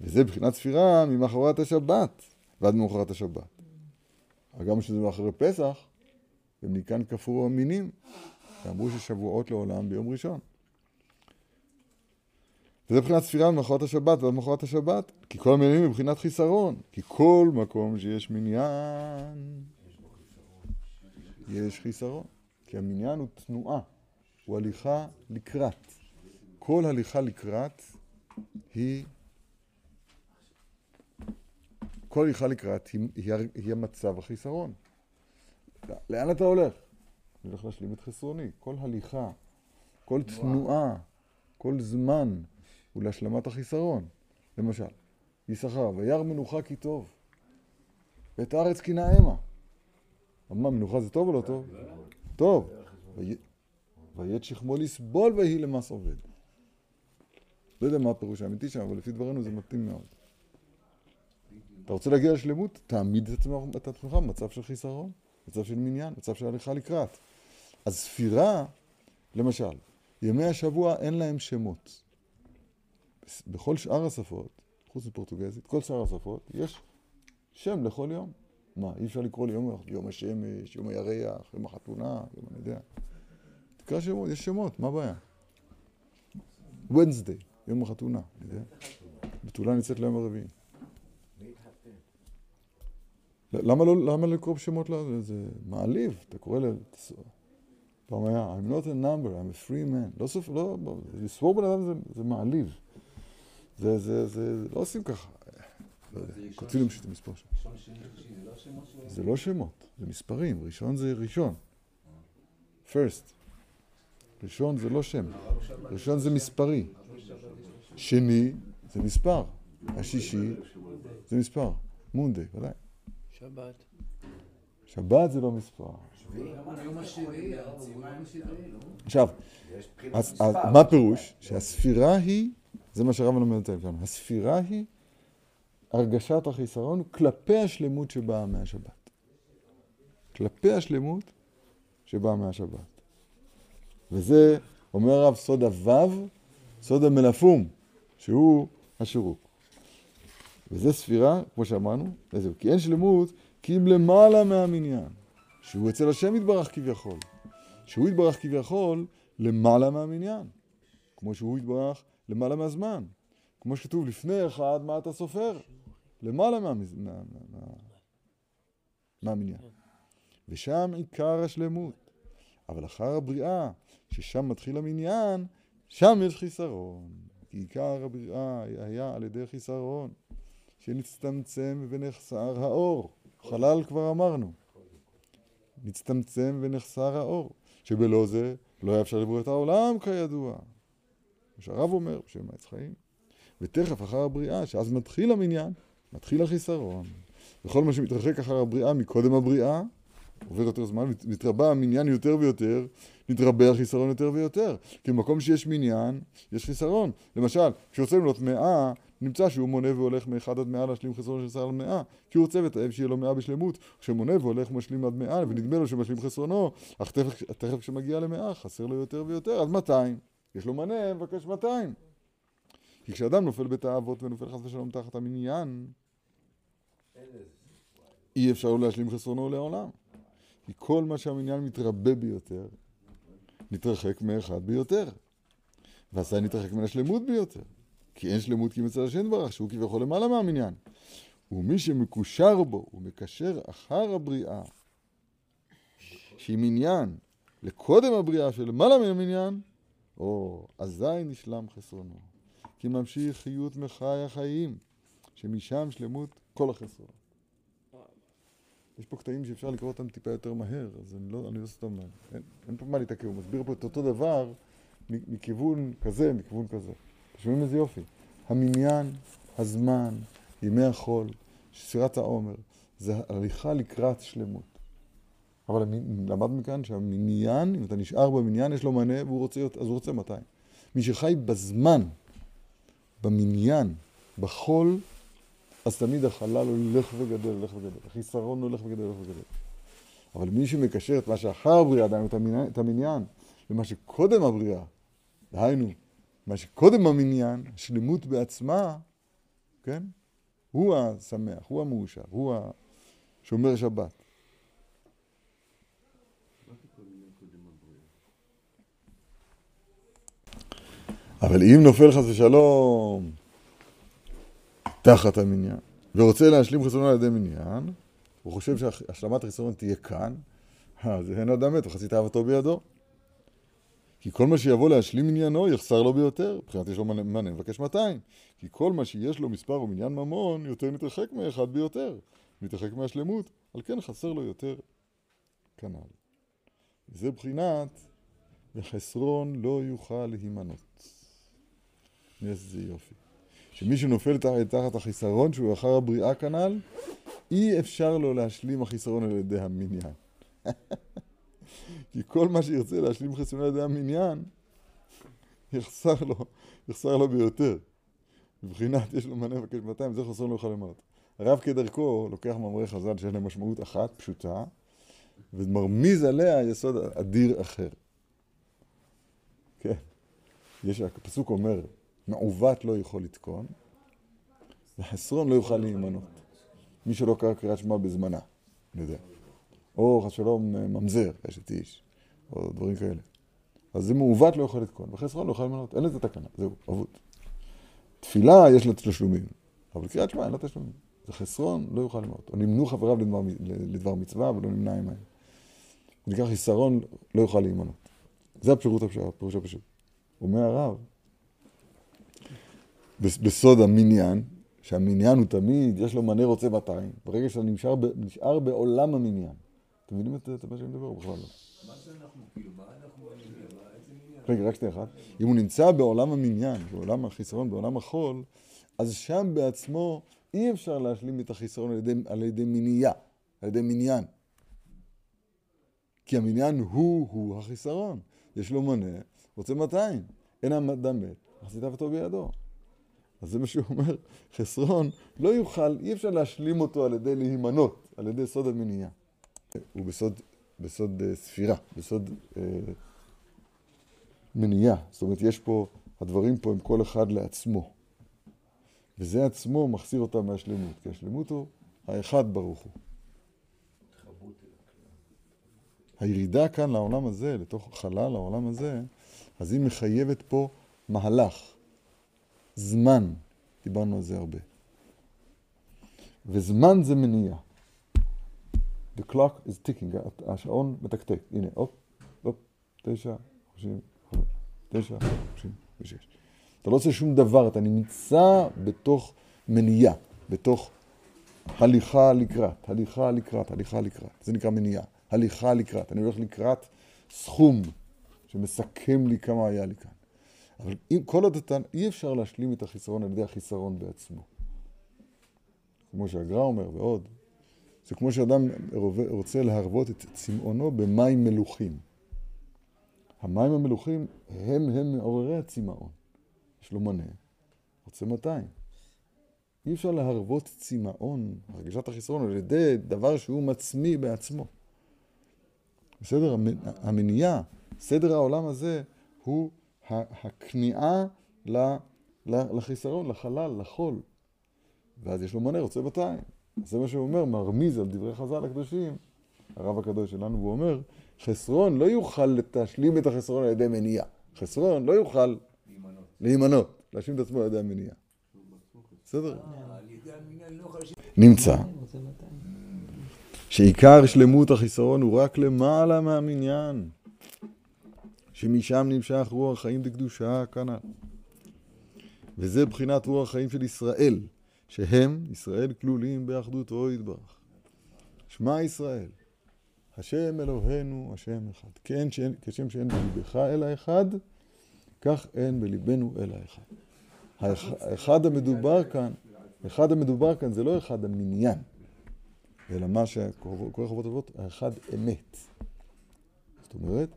S1: וזה בבחינת ספירה ממחרת השבת ועד ממחרת השבת. גם שזה מאחורי פסח, ומכאן כפרו המינים, ואמרו ששבועות לעולם ביום ראשון. וזה מבחינת ספירה ממחרת השבת ועד ממחרת השבת, כי כל המילים מבחינת חיסרון, כי כל מקום שיש מניין, יש חיסרון. כי המניין הוא תנועה, הוא הליכה לקראת. כל הליכה לקראת היא... כל הליכה לקראת היא, היא, היא המצב החיסרון. לאן אתה הולך? אני הולך להשלים את חסרוני. כל הליכה, כל תנועה, כל זמן, ולהשלמת החיסרון. למשל, יששכר, וירא מנוחה כי טוב, ואת הארץ כי נאמה. מה, מנוחה זה טוב או לא טוב? טוב. ויית שכמו לסבול ויהי למס עובד. לא יודע מה הפירוש האמיתי שם, אבל לפי דברינו זה מתאים מאוד. אתה רוצה להגיע לשלמות? תעמיד את עצמך במצב של חיסרון, מצב של מניין, מצב של הליכה לקראת. אז ספירה, למשל, ימי השבוע אין להם שמות. בכל שאר השפות, חוץ מפורטוגזית, כל שאר השפות, יש שם לכל יום. מה, אי אפשר לקרוא ליום יום השמש, יום הירח, יום החתונה, יום אני יודע. תקרא שמות, יש שמות, מה הבעיה? Wednesday, יום החתונה, אני יודע. בתולה נצאת ליום הרביעי. למה לא, למה לקרוא בשמות? זה מעליב, אתה קורא ל... פעם היה, I'm not a number, I'm a free man. לא סוף, לא, לספור בן אדם זה, זה מעליב. זה, זה, זה, לא עושים ככה. לא יודע, כותבים לי פשוט מספר שם. זה לא שמות, זה מספרים. ראשון זה ראשון. first. ראשון זה לא שם. ראשון זה מספרי. שני זה מספר. השישי זה מספר. מונדי, ודאי.
S3: שבת.
S1: שבת זה לא מספר. עכשיו, אז. מה פירוש? שהספירה היא, זה מה שהרב מלמד אותנו הספירה היא הרגשת החיסרון כלפי השלמות שבאה מהשבת. כלפי השלמות שבאה מהשבת. וזה, אומר הרב, סוד הוו, סוד המלפום, שהוא השירוק. וזה ספירה, כמו שאמרנו, וזהו, כי אין שלמות, כי אם למעלה מהמניין, שהוא אצל השם יתברך כביכול. שהוא יתברך כביכול למעלה מהמניין, כמו שהוא יתברך למעלה מהזמן. כמו שכתוב לפני אחד, מה אתה סופר? למעלה מה, מה, מה, מה, מהמניין. ושם עיקר השלמות. אבל אחר הבריאה, ששם מתחיל המניין, שם יש חיסרון. כי עיקר הבריאה היה על ידי חיסרון, שנצטמצם ונחסר האור. חלל כבר אמרנו. נצטמצם ונחסר האור. שבלא זה לא היה אפשר לברוא את העולם כידוע. כמו שהרב אומר, בשם העץ חיים. ותכף אחר הבריאה, שאז מתחיל המניין, מתחיל החיסרון. וכל מה שמתרחק אחר הבריאה מקודם הבריאה, עובר יותר זמן, מתרבה המניין יותר ויותר, מתרבה החיסרון יותר ויותר. כי במקום שיש מניין, יש חיסרון. למשל, כשרוצה למנות מאה, נמצא שהוא מונה והולך מאחד עד מאה להשלים חסרון של שר על מאה, כי הוא רוצה ותאב שיהיה לו מאה בשלמות. כשמונה והולך משלים עד מאה, ונדמה לו שמשלים חסרונו, אך תכף, כשמגיע למאה, חסר לו יותר ויותר, אז 200. יש לו מנה, מבקש 200. כי כשאדם נופל בתאוות ונופל חס ושלום תחת המניין, אי אפשר להשלים חסרונו לעולם. כי כל מה שהמניין מתרבה ביותר, נתרחק מאחד ביותר. ועשה נתרחק מן השלמות ביותר. כי אין שלמות כי אצל השם ברך, שהוא כביכול למעלה מהמניין. ומי שמקושר בו ומקשר אחר הבריאה, שהיא מניין, לקודם הבריאה שלמעלה מהמניין, או אזי נשלם חסרונו. כי ממשיך חיות מחי החיים, שמשם שלמות כל החסרון. יש פה קטעים שאפשר לקרוא אותם טיפה יותר מהר, אז אני לא, אני לא סתם, אין, אין פה מה להתעכב, הוא מסביר פה את אותו דבר מכיוון כזה, מכיוון כזה. שומעים איזה יופי? המניין, הזמן, ימי החול, ספירת העומר, זה הליכה לקראת שלמות. אבל המ- למד מכאן שהמניין, אם אתה נשאר במניין, יש לו מנה והוא רוצה, אז הוא רוצה 200. מי שחי בזמן, במניין, בחול, אז תמיד החלל הולך וגדל, הולך וגדל. החיסרון הולך וגדל, הולך וגדל. אבל מי שמקשר את מה שאחר הבריאה, דהיינו את המניין, למה שקודם הבריאה, דהיינו, מה שקודם המניין, השלמות בעצמה, כן? הוא השמח, הוא המאושר, הוא השומר שבת. אבל אם נופל חס ושלום תחת המניין, ורוצה להשלים חסרונו על ידי מניין, הוא חושב שהשלמת החיסרון תהיה כאן, אז אין אדם מת וחצי תאוותו בידו. כי כל מה שיבוא להשלים עניינו יחסר לו ביותר, מבחינת יש לו מנה מבקש 200. כי כל מה שיש לו מספר ומניין ממון, יותר מתרחק מאחד ביותר. מתרחק מהשלמות, על כן חסר לו יותר כנ"ל. זה בחינת וחסרון לא יוכל להימנות. איזה יופי. שמי שנופל תחת, החיסרון שהוא אחר הבריאה כנ"ל, אי אפשר לו להשלים החיסרון על ידי המניין. כי כל מה שירצה להשלים חסרונו על ידי המניין, יחסר לו, יחסר לו ביותר. מבחינת יש לו מנה מבקש 200, זה חסרון לא יוכל למנות. הרב כדרכו לוקח מאמרי חז"ל שיש להם משמעות אחת, פשוטה, ומרמיז עליה יסוד אדיר אחר. כן. יש, הפסוק אומר, מעוות לא יכול לתקון, וחסרון לא יוכל להימנות. מי שלא קרא קריאת שמע בזמנה, אני יודע. או חס ממזר, אשת איש, או דברים כאלה. אז זה מעוות לא יכול לתקון, וחסרון לא יכול להימנות. אין לזה תקנה, זהו, אבוד. תפילה יש לה תשלומים, אבל קריאת שמע אין לה תשלומים. זה חסרון, לא יוכל למנות. או נמנו חבריו לדבר, לדבר מצווה, ולא נמנע עמהם. נקרא חיסרון, לא יוכל להימנות. זה הפירוש הפשוט. אומר הרב, בסוד המניין, שהמניין הוא תמיד, יש לו מנה רוצה 200, ברגע שאתה נשאר, נשאר בעולם המניין. אתם מבינים את מה שאני מדבר? בכלל לא.
S2: מה זה אנחנו, כאילו, מה אנחנו?
S1: רגע, רק שנייה אחת. אם הוא נמצא בעולם המניין, בעולם החיסרון, בעולם החול, אז שם בעצמו אי אפשר להשלים את החיסרון על ידי, על ידי מנייה, על ידי מניין. כי המניין הוא-הוא החיסרון. יש לו מונה, רוצה 200. אין האדם מת, מחזיתה אותו בידו. אז זה מה שהוא אומר, חסרון לא יוכל, אי אפשר להשלים אותו על ידי להימנות, על ידי סוד המניעה. הוא בסוד, בסוד uh, ספירה, בסוד uh, מניעה. זאת אומרת, יש פה, הדברים פה הם כל אחד לעצמו. וזה עצמו מחסיר אותם מהשלמות, כי השלמות הוא האחד ברוך הוא. הירידה כאן לעולם הזה, לתוך חלל העולם הזה, אז היא מחייבת פה מהלך, זמן, דיברנו על זה הרבה. וזמן זה מניע. The clock is ticking, השעון מתקתק. הנה, הופ, הופ, תשע, חמישים, תשע, חמישים ושש. אתה לא עושה שום דבר, אתה נמצא בתוך מניעה, בתוך הליכה לקראת, הליכה לקראת, הליכה לקראת. זה נקרא מניעה. הליכה לקראת. אני הולך לקראת סכום שמסכם לי כמה היה לי כאן. אבל אם כל עוד אתה, אי אפשר להשלים את החיסרון על ידי החיסרון בעצמו. כמו שהגר"א אומר ועוד, זה כמו שאדם רוצה להרוות את צמאונו במים מלוכים. המים המלוכים הם הם מעוררי הצמאון. יש לו מנה, רוצה 200. אי אפשר להרוות צמאון, הרגשת החיסרון, על ידי דבר שהוא מצמיא בעצמו. בסדר? המניעה, סדר העולם הזה הוא הכניעה לחיסרון, לחלל, לחול. ואז יש לו מונה, רוצה 200. זה מה שהוא אומר, מרמיז על דברי חז"ל הקדושים, הרב הקדוש שלנו, והוא אומר, חסרון לא יוכל להשלים את החסרון על ידי מניעה. חסרון לא יוכל להימנות, להשלים את עצמו על ידי המניעה. בסדר? נמצא שעיקר שלמות החיסרון הוא רק למעלה מהמניין, שמשם נמשך רוח חיים דקדושה כנ"ל. וזה בחינת רוח חיים של ישראל, שהם, ישראל, כלולים באחדותו יתברך. שמע ישראל, השם אלוהינו, השם אחד. כן, שאין, כשם שאין בליבך אלא אחד, כך אין בליבנו אלא אחד. האחד המדובר כאן, אחד המדובר כאן זה לא אחד המניין, אלא מה שקורא חובות אבות, האחד אמת. זאת אומרת,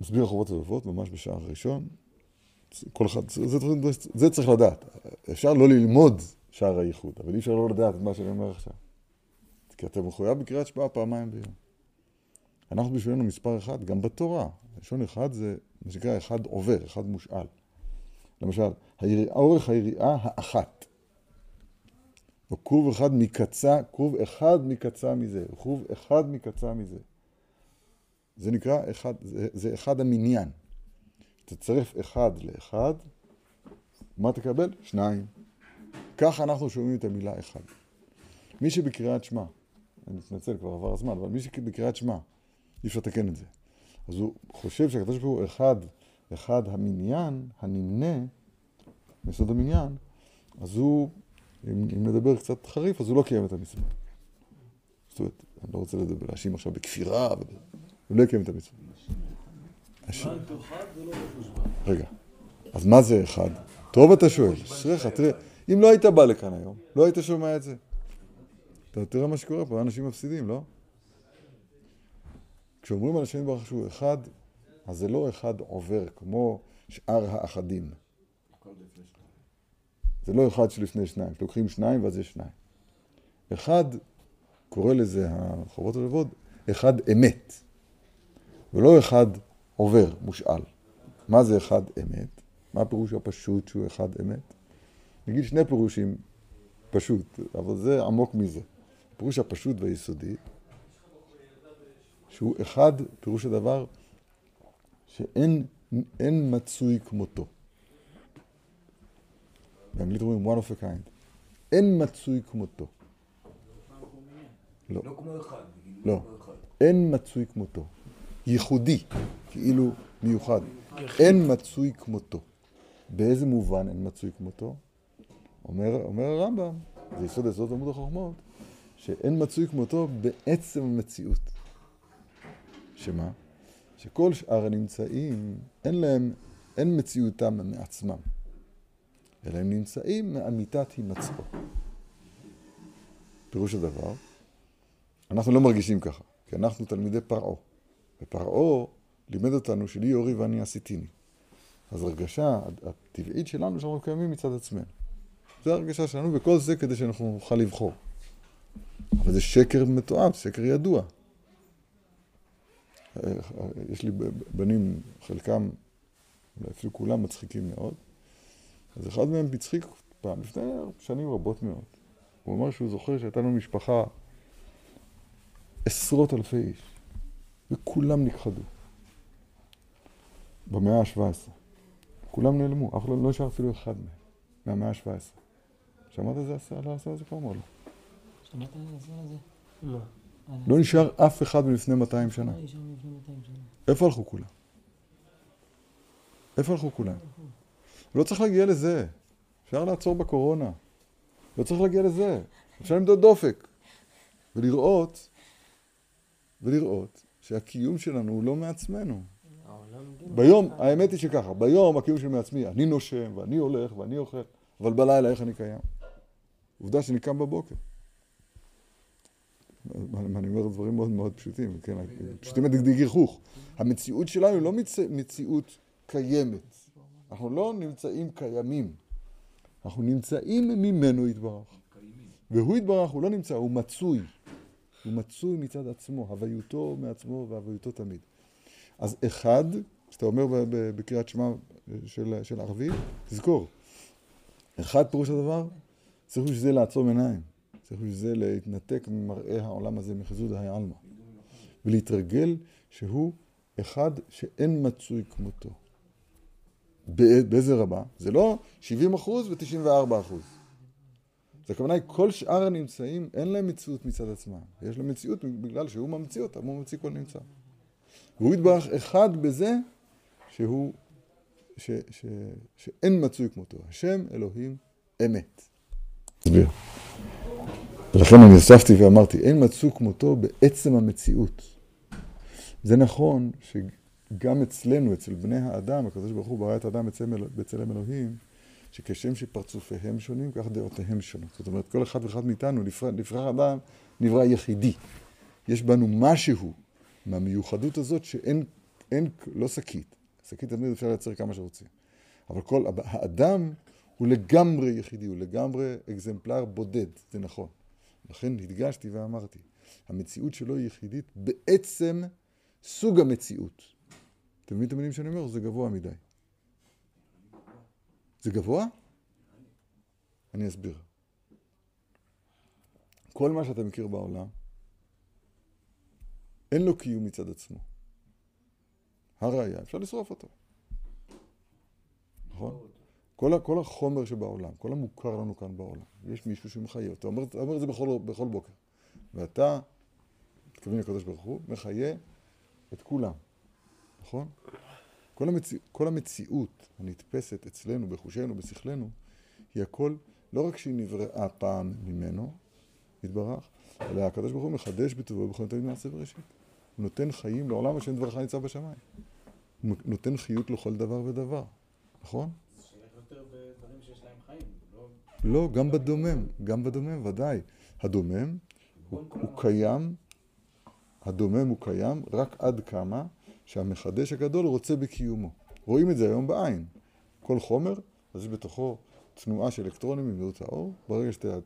S1: מסביר חובות אבות ממש בשער הראשון, כל אחד, זה, זה, זה צריך לדעת. אפשר לא ללמוד שער הייחוד, אבל אי אפשר לא לדעת את מה שאני אומר עכשיו. כי אתה מחויב בקריאת שמע פעמיים ביום. אנחנו בשבילנו מספר אחד, גם בתורה. לשון אחד זה מה שנקרא אחד עובר, אחד מושאל. למשל, אורך היריעה האחת. או כרוב אחד מקצה, כרוב אחד מקצה מזה, כרוב אחד מקצה מזה. זה נקרא אחד, זה, זה אחד המניין. תצרף אחד לאחד, מה תקבל? שניים. ככה אנחנו שומעים את המילה אחד. מי שבקריאת שמע, אני מתנצל, כבר עבר הזמן, אבל מי שבקריאת שמע, אי אפשר לתקן את זה. אז הוא חושב שהקדוש ברוך הוא אחד, אחד המניין, הנמנה, מיסוד המניין, אז הוא, אם, אם נדבר קצת חריף, אז הוא לא קיים את המצווה. זאת אומרת, אני לא רוצה להאשים עכשיו בכפירה, הוא לא יקיים את המצווה. רגע, אז מה זה אחד? טוב אתה שואל, אשריך, תראה, אם לא היית בא לכאן היום, לא היית שומע את זה. אתה תראה מה שקורה פה, אנשים מפסידים, לא? כשאומרים על השם ברוך שהוא אחד, אז זה לא אחד עובר כמו שאר האחדים. זה לא אחד שלפני שניים, לוקחים שניים ואז יש שניים. אחד, קורא לזה החובות הלבבות, אחד אמת, ולא אחד עובר, מושאל. מה זה אחד אמת? מה הפירוש הפשוט שהוא אחד אמת? נגיד שני פירושים פשוט, אבל זה עמוק מזה. הפירוש הפשוט והיסודי, שהוא אחד, פירוש הדבר, שאין מצוי כמותו. באנגלית אומרים one of a kind. אין מצוי כמותו.
S2: לא. לא כמו אחד.
S1: לא. אין מצוי כמותו. ייחודי, כאילו מיוחד. אין מצוי כמותו. באיזה מובן אין מצוי כמותו? אומר, אומר הרמב"ם, זה יסוד יסוד עמוד החוכמות, שאין מצוי כמותו בעצם המציאות. שמה? שכל שאר הנמצאים, אין להם, אין מציאותם מעצמם, אלא הם נמצאים מאמיתת הימצאו. פירוש הדבר, אנחנו לא מרגישים ככה, כי אנחנו תלמידי פרעה. ופרעה לימד אותנו שלי יורי ואני עשיתיני. אז הרגשה הטבעית שלנו שאנחנו קיימים מצד עצמנו. זו הרגשה שלנו, וכל זה כדי שאנחנו נוכל לבחור. אבל זה שקר מתועב, שקר ידוע. יש לי בנים, חלקם, אולי אפילו כולם מצחיקים מאוד. אז אחד מהם הצחיק פעם, לפני שנים רבות מאוד. הוא אמר שהוא זוכר שהייתה לנו משפחה עשרות אלפי איש, וכולם נכחדו. במאה ה-17. כולם נעלמו, אף לא נשאר אפילו אחד מהם, מהמאה ה-17. שמעת על זה, על העשה הזה פעם או לא?
S3: שמעת על זה? הזה? לא.
S1: לא נשאר אף אחד מלפני 200 שנה.
S3: לא נשאר לפני 200 שנה.
S1: איפה הלכו כולם? איפה הלכו כולם? לא צריך להגיע לזה. אפשר לעצור בקורונה. לא צריך להגיע לזה. אפשר למדוד דופק. ולראות, ולראות שהקיום שלנו הוא לא מעצמנו.
S3: העולם כן.
S1: ביום, האמת היא שככה, ביום הקיום שלי מעצמי, אני נושם, ואני הולך, ואני אוכל, אבל בלילה איך אני קיים? עובדה שאני קם בבוקר. אני אומר דברים מאוד מאוד פשוטים, כן, פשוטים עד כדי גיחוך. המציאות שלנו היא לא מצ... מציאות קיימת. אנחנו לא נמצאים קיימים. אנחנו נמצאים ממנו יתברך. והוא יתברך, הוא לא נמצא, הוא מצוי. הוא מצוי מצד עצמו, הוויותו מעצמו והוויותו תמיד. אז אחד, כשאתה אומר בקריאת שמע של, של ערבי, תזכור, אחד פירוש הדבר, צריך בשביל זה לעצום עיניים. צריך בשביל זה להתנתק ממראה העולם הזה, מחזוד עלמא. ולהתרגל שהוא אחד שאין מצוי כמותו. בא- באיזה רמה? זה לא 70 אחוז ו-94 אחוז. זה הכוונה היא, כל שאר הנמצאים, אין להם מציאות מצד עצמם. יש להם מציאות בגלל שהוא ממציא אותם, הוא ממציא כל נמצא. והוא יתברך אחד בזה שהוא, ש, ש, שאין מצוי כמותו. השם אלוהים אמת. תסביר. ולכן אני הוספתי ואמרתי, אין מצוי כמותו בעצם המציאות. זה נכון שגם אצלנו, אצל בני האדם, הקדוש ברוך הוא ברא את האדם בצלם אלוהים, שכשם שפרצופיהם שונים, כך דעותיהם שונות. זאת אומרת, כל אחד ואחד מאיתנו, נבחר אדם, נברא יחידי. יש בנו משהו מהמיוחדות הזאת שאין, אין, לא שקית. שקית תמיד אפשר לייצר כמה שרוצים. אבל כל, האדם הוא לגמרי יחידי, הוא לגמרי אקזמפלר בודד, זה נכון. לכן הדגשתי ואמרתי, המציאות שלו היא יחידית בעצם סוג המציאות. אתם מבינים את המילים שאני אומר? זה גבוה מדי. זה גבוה? אני אסביר. כל מה שאתה מכיר בעולם, אין לו קיום מצד עצמו. הראיה, אפשר לשרוף אותו. נכון? כל, כל החומר שבעולם, כל המוכר לנו כאן בעולם, יש מישהו שמחיה אותו, אומר, אומר את זה בכל, בכל בוקר. ואתה, מתכוון לקדוש ברוך הוא, מחיה את כולם, נכון? כל, המציא, כל המציאות הנתפסת אצלנו, בחושנו, בשכלנו, היא הכל, לא רק שהיא נבראה פעם ממנו, יתברך, אלא הקדוש ברוך הוא מחדש בטובו בכל תמיד מעשה בראשית. הוא נותן חיים לעולם השם דברך ניצב בשמיים. הוא נותן חיות לכל דבר ודבר, נכון?
S4: לא...
S1: לא, גם בדומם, גם בדומם, ודאי. הדומם הוא, הוא קיים, הדומם הוא קיים רק עד כמה שהמחדש הגדול רוצה בקיומו. רואים את זה היום בעין. כל חומר, אז יש בתוכו תנועה של אלקטרונים במהירות האור, ברגע שאתה,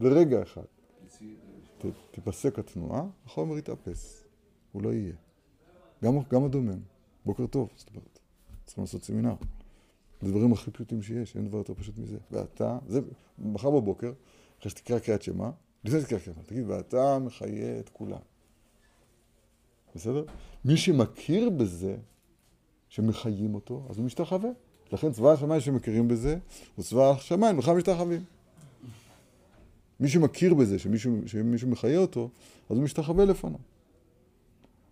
S1: לרגע אחד ת, תיפסק התנועה, החומר יתאפס, הוא לא יהיה. גם, גם הדומם. בוקר טוב, זאת אומרת. צריכים לעשות סמינר. זה הדברים הכי פשוטים שיש, אין דבר יותר פשוט מזה. ואתה, זה, מחר בבוקר, אחרי שתקרא קריאת שמע, לפני שתקרא קריאת שמע, תגיד, ואתה מחיה את כולם. בסדר? מי שמכיר בזה, שמחיים אותו, אז הוא משתחווה. לכן צבא השמיים שמכירים בזה, הוא צבא השמיים, בכלל משתחווים. מי שמכיר בזה, שמישהו, שמישהו מחיה אותו, אז הוא משתחווה לפניו.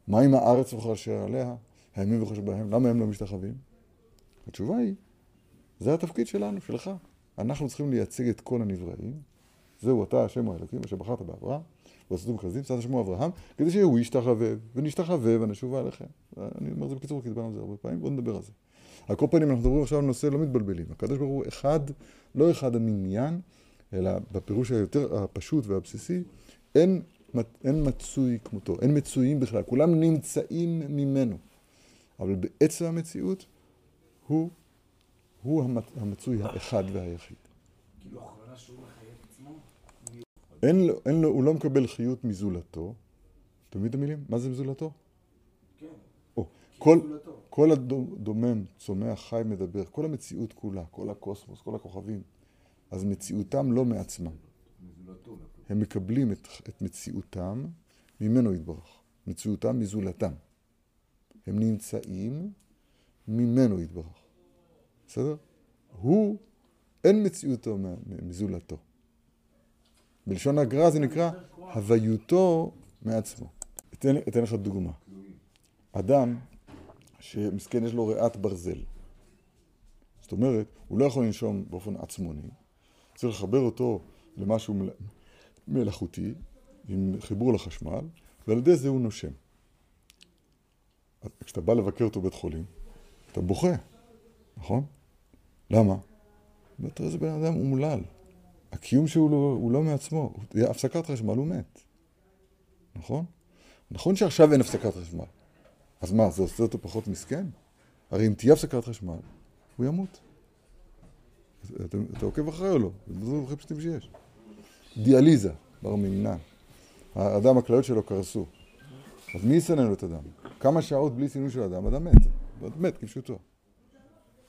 S1: מה עם הארץ וכל עליה, הימים וכל שבהם, למה הם לא משתחווים? התשובה היא, זה התפקיד שלנו, שלך. אנחנו צריכים לייצג את כל הנבראים. זהו אתה, השם האלוקים, אשר בחרת באברהם, ועשיתם מכרזים, צד שמו אברהם, כדי שהוא ישתחווה, ונשתחווה ונשובה עליכם. אני אומר את זה בקיצור, כי דיברנו על זה הרבה פעמים, בואו נדבר על זה. על כל פנים, אנחנו מדברים עכשיו על נושא לא מתבלבלים. הקדוש ברוך הוא אחד, לא אחד המניין, אלא בפירוש היותר הפשוט והבסיסי, אין אין מצוי כמותו, אין מצויים בכלל, כולם נמצאים ממנו. אבל בעצם המציאות הוא, הוא המצ- המצוי האחד והיחיד.
S4: כאילו הכוונה שהוא?
S1: אין לו, אין לו, הוא לא מקבל חיות מזולתו. אתה מבין את המילים? מה זה מזולתו?
S4: כן.
S1: או, כל. כל הדומם, צומח, חי, מדבר, כל המציאות כולה, כל הקוסמוס, כל הכוכבים, אז מציאותם לא מעצמם.
S2: מזולתו.
S1: הם מקבלים את, את מציאותם ממנו יתברך. מציאותם מזולתם. הם נמצאים ממנו יתברך. בסדר? הוא, אין מציאותו מזולתו. בלשון הגר"א זה נקרא הוויותו מעצמו. אתן, אתן לך דוגמה. אדם שמסכן יש לו ריאת ברזל. זאת אומרת, הוא לא יכול לנשום באופן עצמוני. צריך לחבר אותו למשהו מל- מלאכותי, עם חיבור לחשמל, ועל ידי זה הוא נושם. כשאתה בא לבקר אותו בבית חולים, אתה בוכה, נכון? למה? אתה רואה, זה בן אדם אומלל. הקיום שהוא לא, הוא לא מעצמו. הפסקת חשמל, הוא מת. נכון? נכון שעכשיו אין הפסקת חשמל. אז מה, זה עושה אותו פחות מסכן? הרי אם תהיה הפסקת חשמל, הוא ימות. אתה, אתה עוקב אחרי או לא? זה הדברים הכי פשוטים שיש. דיאליזה, בר מינן. האדם, הכליות שלו קרסו. אז מי יסנן לו את הדם? כמה שעות בלי סינון של אדם, אדם מת. מת כפשוטו.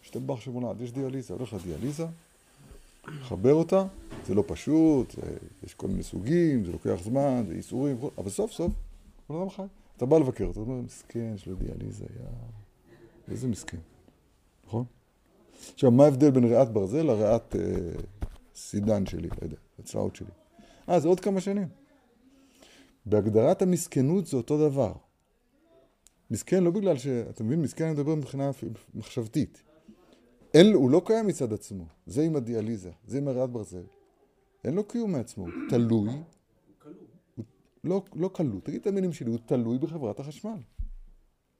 S1: השתבח שמולד, יש דיאליזה, הולך לדיאליזה, חבר אותה, זה לא פשוט, זה, יש כל מיני סוגים, זה לוקח זמן, זה ייסורים, כל- אבל סוף סוף, כל אדם חי. אתה בא לבקר אתה אומר, מסכן, יש לו דיאליזה, יא... איזה מסכן, נכון? עכשיו, מה ההבדל בין ריאת ברזל לריאת אה, סידן שלי, לא יודע, הצלעות שלי? אה, זה עוד כמה שנים. בהגדרת המסכנות זה אותו דבר. מסכן לא בגלל ש... אתה מבין? מסכן אני מדבר מבחינה מחשבתית. אין, הוא לא קיים מצד עצמו. זה עם הדיאליזה, זה עם הריאת ברזל. אין לו קיום מעצמו, הוא תלוי.
S4: הוא
S1: לא, לא כלוא, תגיד את המילים שלי, הוא תלוי בחברת החשמל.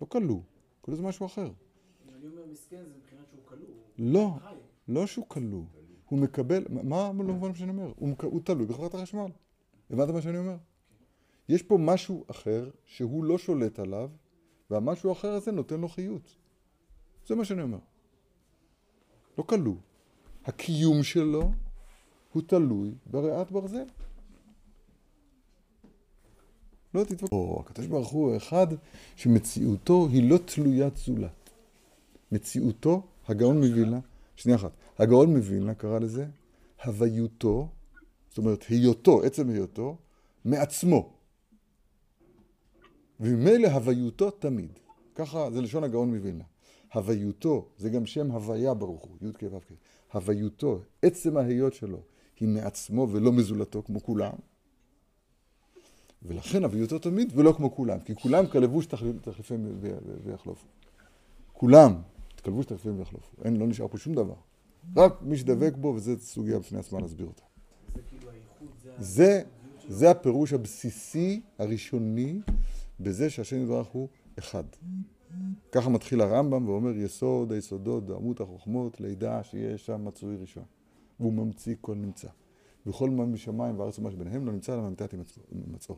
S1: לא כלוא, כלוא זה משהו אחר.
S4: אם אני אומר מסכן זה מבחינת שהוא כלוא.
S1: לא. לא שהוא כלוא. הוא מקבל, מה לא מובן מה שאני אומר? הוא, הוא תלוי בחברת החשמל. הבנת מה שאני אומר? יש פה משהו אחר שהוא לא שולט עליו, והמשהו האחר הזה נותן לו חיות. זה מה שאני אומר. לא כלוא. הקיום שלו הוא תלוי בריאת ברזל. לא תתווכחו. הקדוש ברוך הוא אחד שמציאותו היא לא תלוית זולת. מציאותו, הגאון מווילנה, שנייה אחת, הגאון מווילנה קרא לזה הוויותו, זאת אומרת היותו, עצם היותו, מעצמו. וממילא הוויותו תמיד. ככה, זה לשון הגאון מווילנה. הוויותו, זה גם שם הוויה ברוך הוא, י' כ' ו' כ'. הוויותו, עצם ההיות שלו, היא מעצמו ולא מזולתו כמו כולם. ולכן הוויותו תמיד ולא כמו כולם, כי כולם כלבוש תחל- תחליפיהם ו- ו- ויחלופו. כולם כלבוש תחליפיהם ויחלופו. אין, לא נשאר פה שום דבר. רק מי שדבק בו, וזו סוגיה בפני עצמה להסביר אותה.
S4: זה כאילו זה...
S1: הפירוש הבסיסי, הראשוני, בזה שהשם יתברך הוא אחד. ככה מתחיל הרמב"ם ואומר יסוד היסודות דעמות החוכמות לידע שיש שם מצוי ראשון. והוא ממציא כל נמצא. וכל מה משמיים וארץ ומה שביניהם לא נמצא אלא ממתת הימצאו.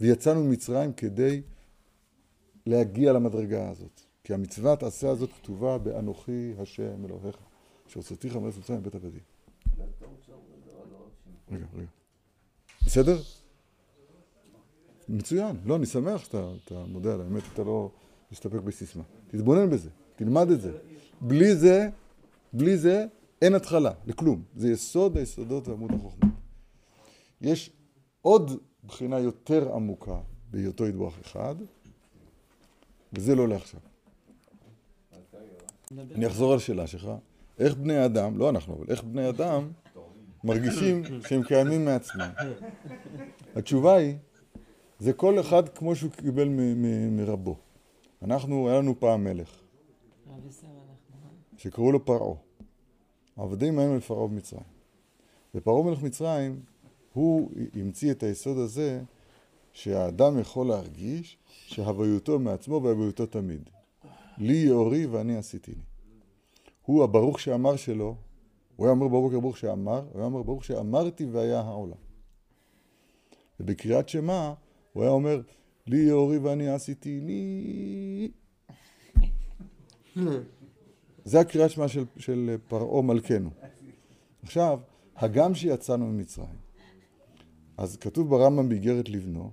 S1: ויצאנו ממצרים כדי להגיע למדרגה הזאת. כי המצוות עשה הזאת כתובה באנוכי השם אלוהיך, שהוצאתיך מארץ מצרים מבית עבדים. רגע, רגע. בסדר? מצוין. לא, אני שמח שאתה אתה מודה על האמת, אתה לא מסתפק בסיסמה. תתבונן בזה, תלמד את זה. בלי זה, בלי זה, אין התחלה, לכלום. זה יסוד היסודות ועמוד החוכמה. יש עוד בחינה יותר עמוקה בהיותו יתברך אחד, וזה לא לעכשיו. אני אחזור על השאלה שלך. איך בני אדם, לא אנחנו, אבל איך בני אדם מרגישים שהם קיימים מעצמם? התשובה היא, זה כל אחד כמו שהוא קיבל מרבו. אנחנו, היה לנו פעם מלך. שקראו לו פרעה. העבדים היינו לפרעה במצרים. ופרעה מלך מצרים, הוא המציא את היסוד הזה שהאדם יכול להרגיש שהוויותו מעצמו והוויותו תמיד. לי יאורי ואני עשיתיני. הוא הברוך שאמר שלו, הוא היה אומר בבוקר ברוך שאמר, הוא היה אומר ברוך שאמרתי והיה העולם. ובקריאת שמע הוא היה אומר, לי יאורי ואני עשיתי לי. זה הקריאת שמע של, של פרעה מלכנו. עכשיו, הגם שיצאנו ממצרים, אז כתוב ברמב"ם באיגרת לבנו,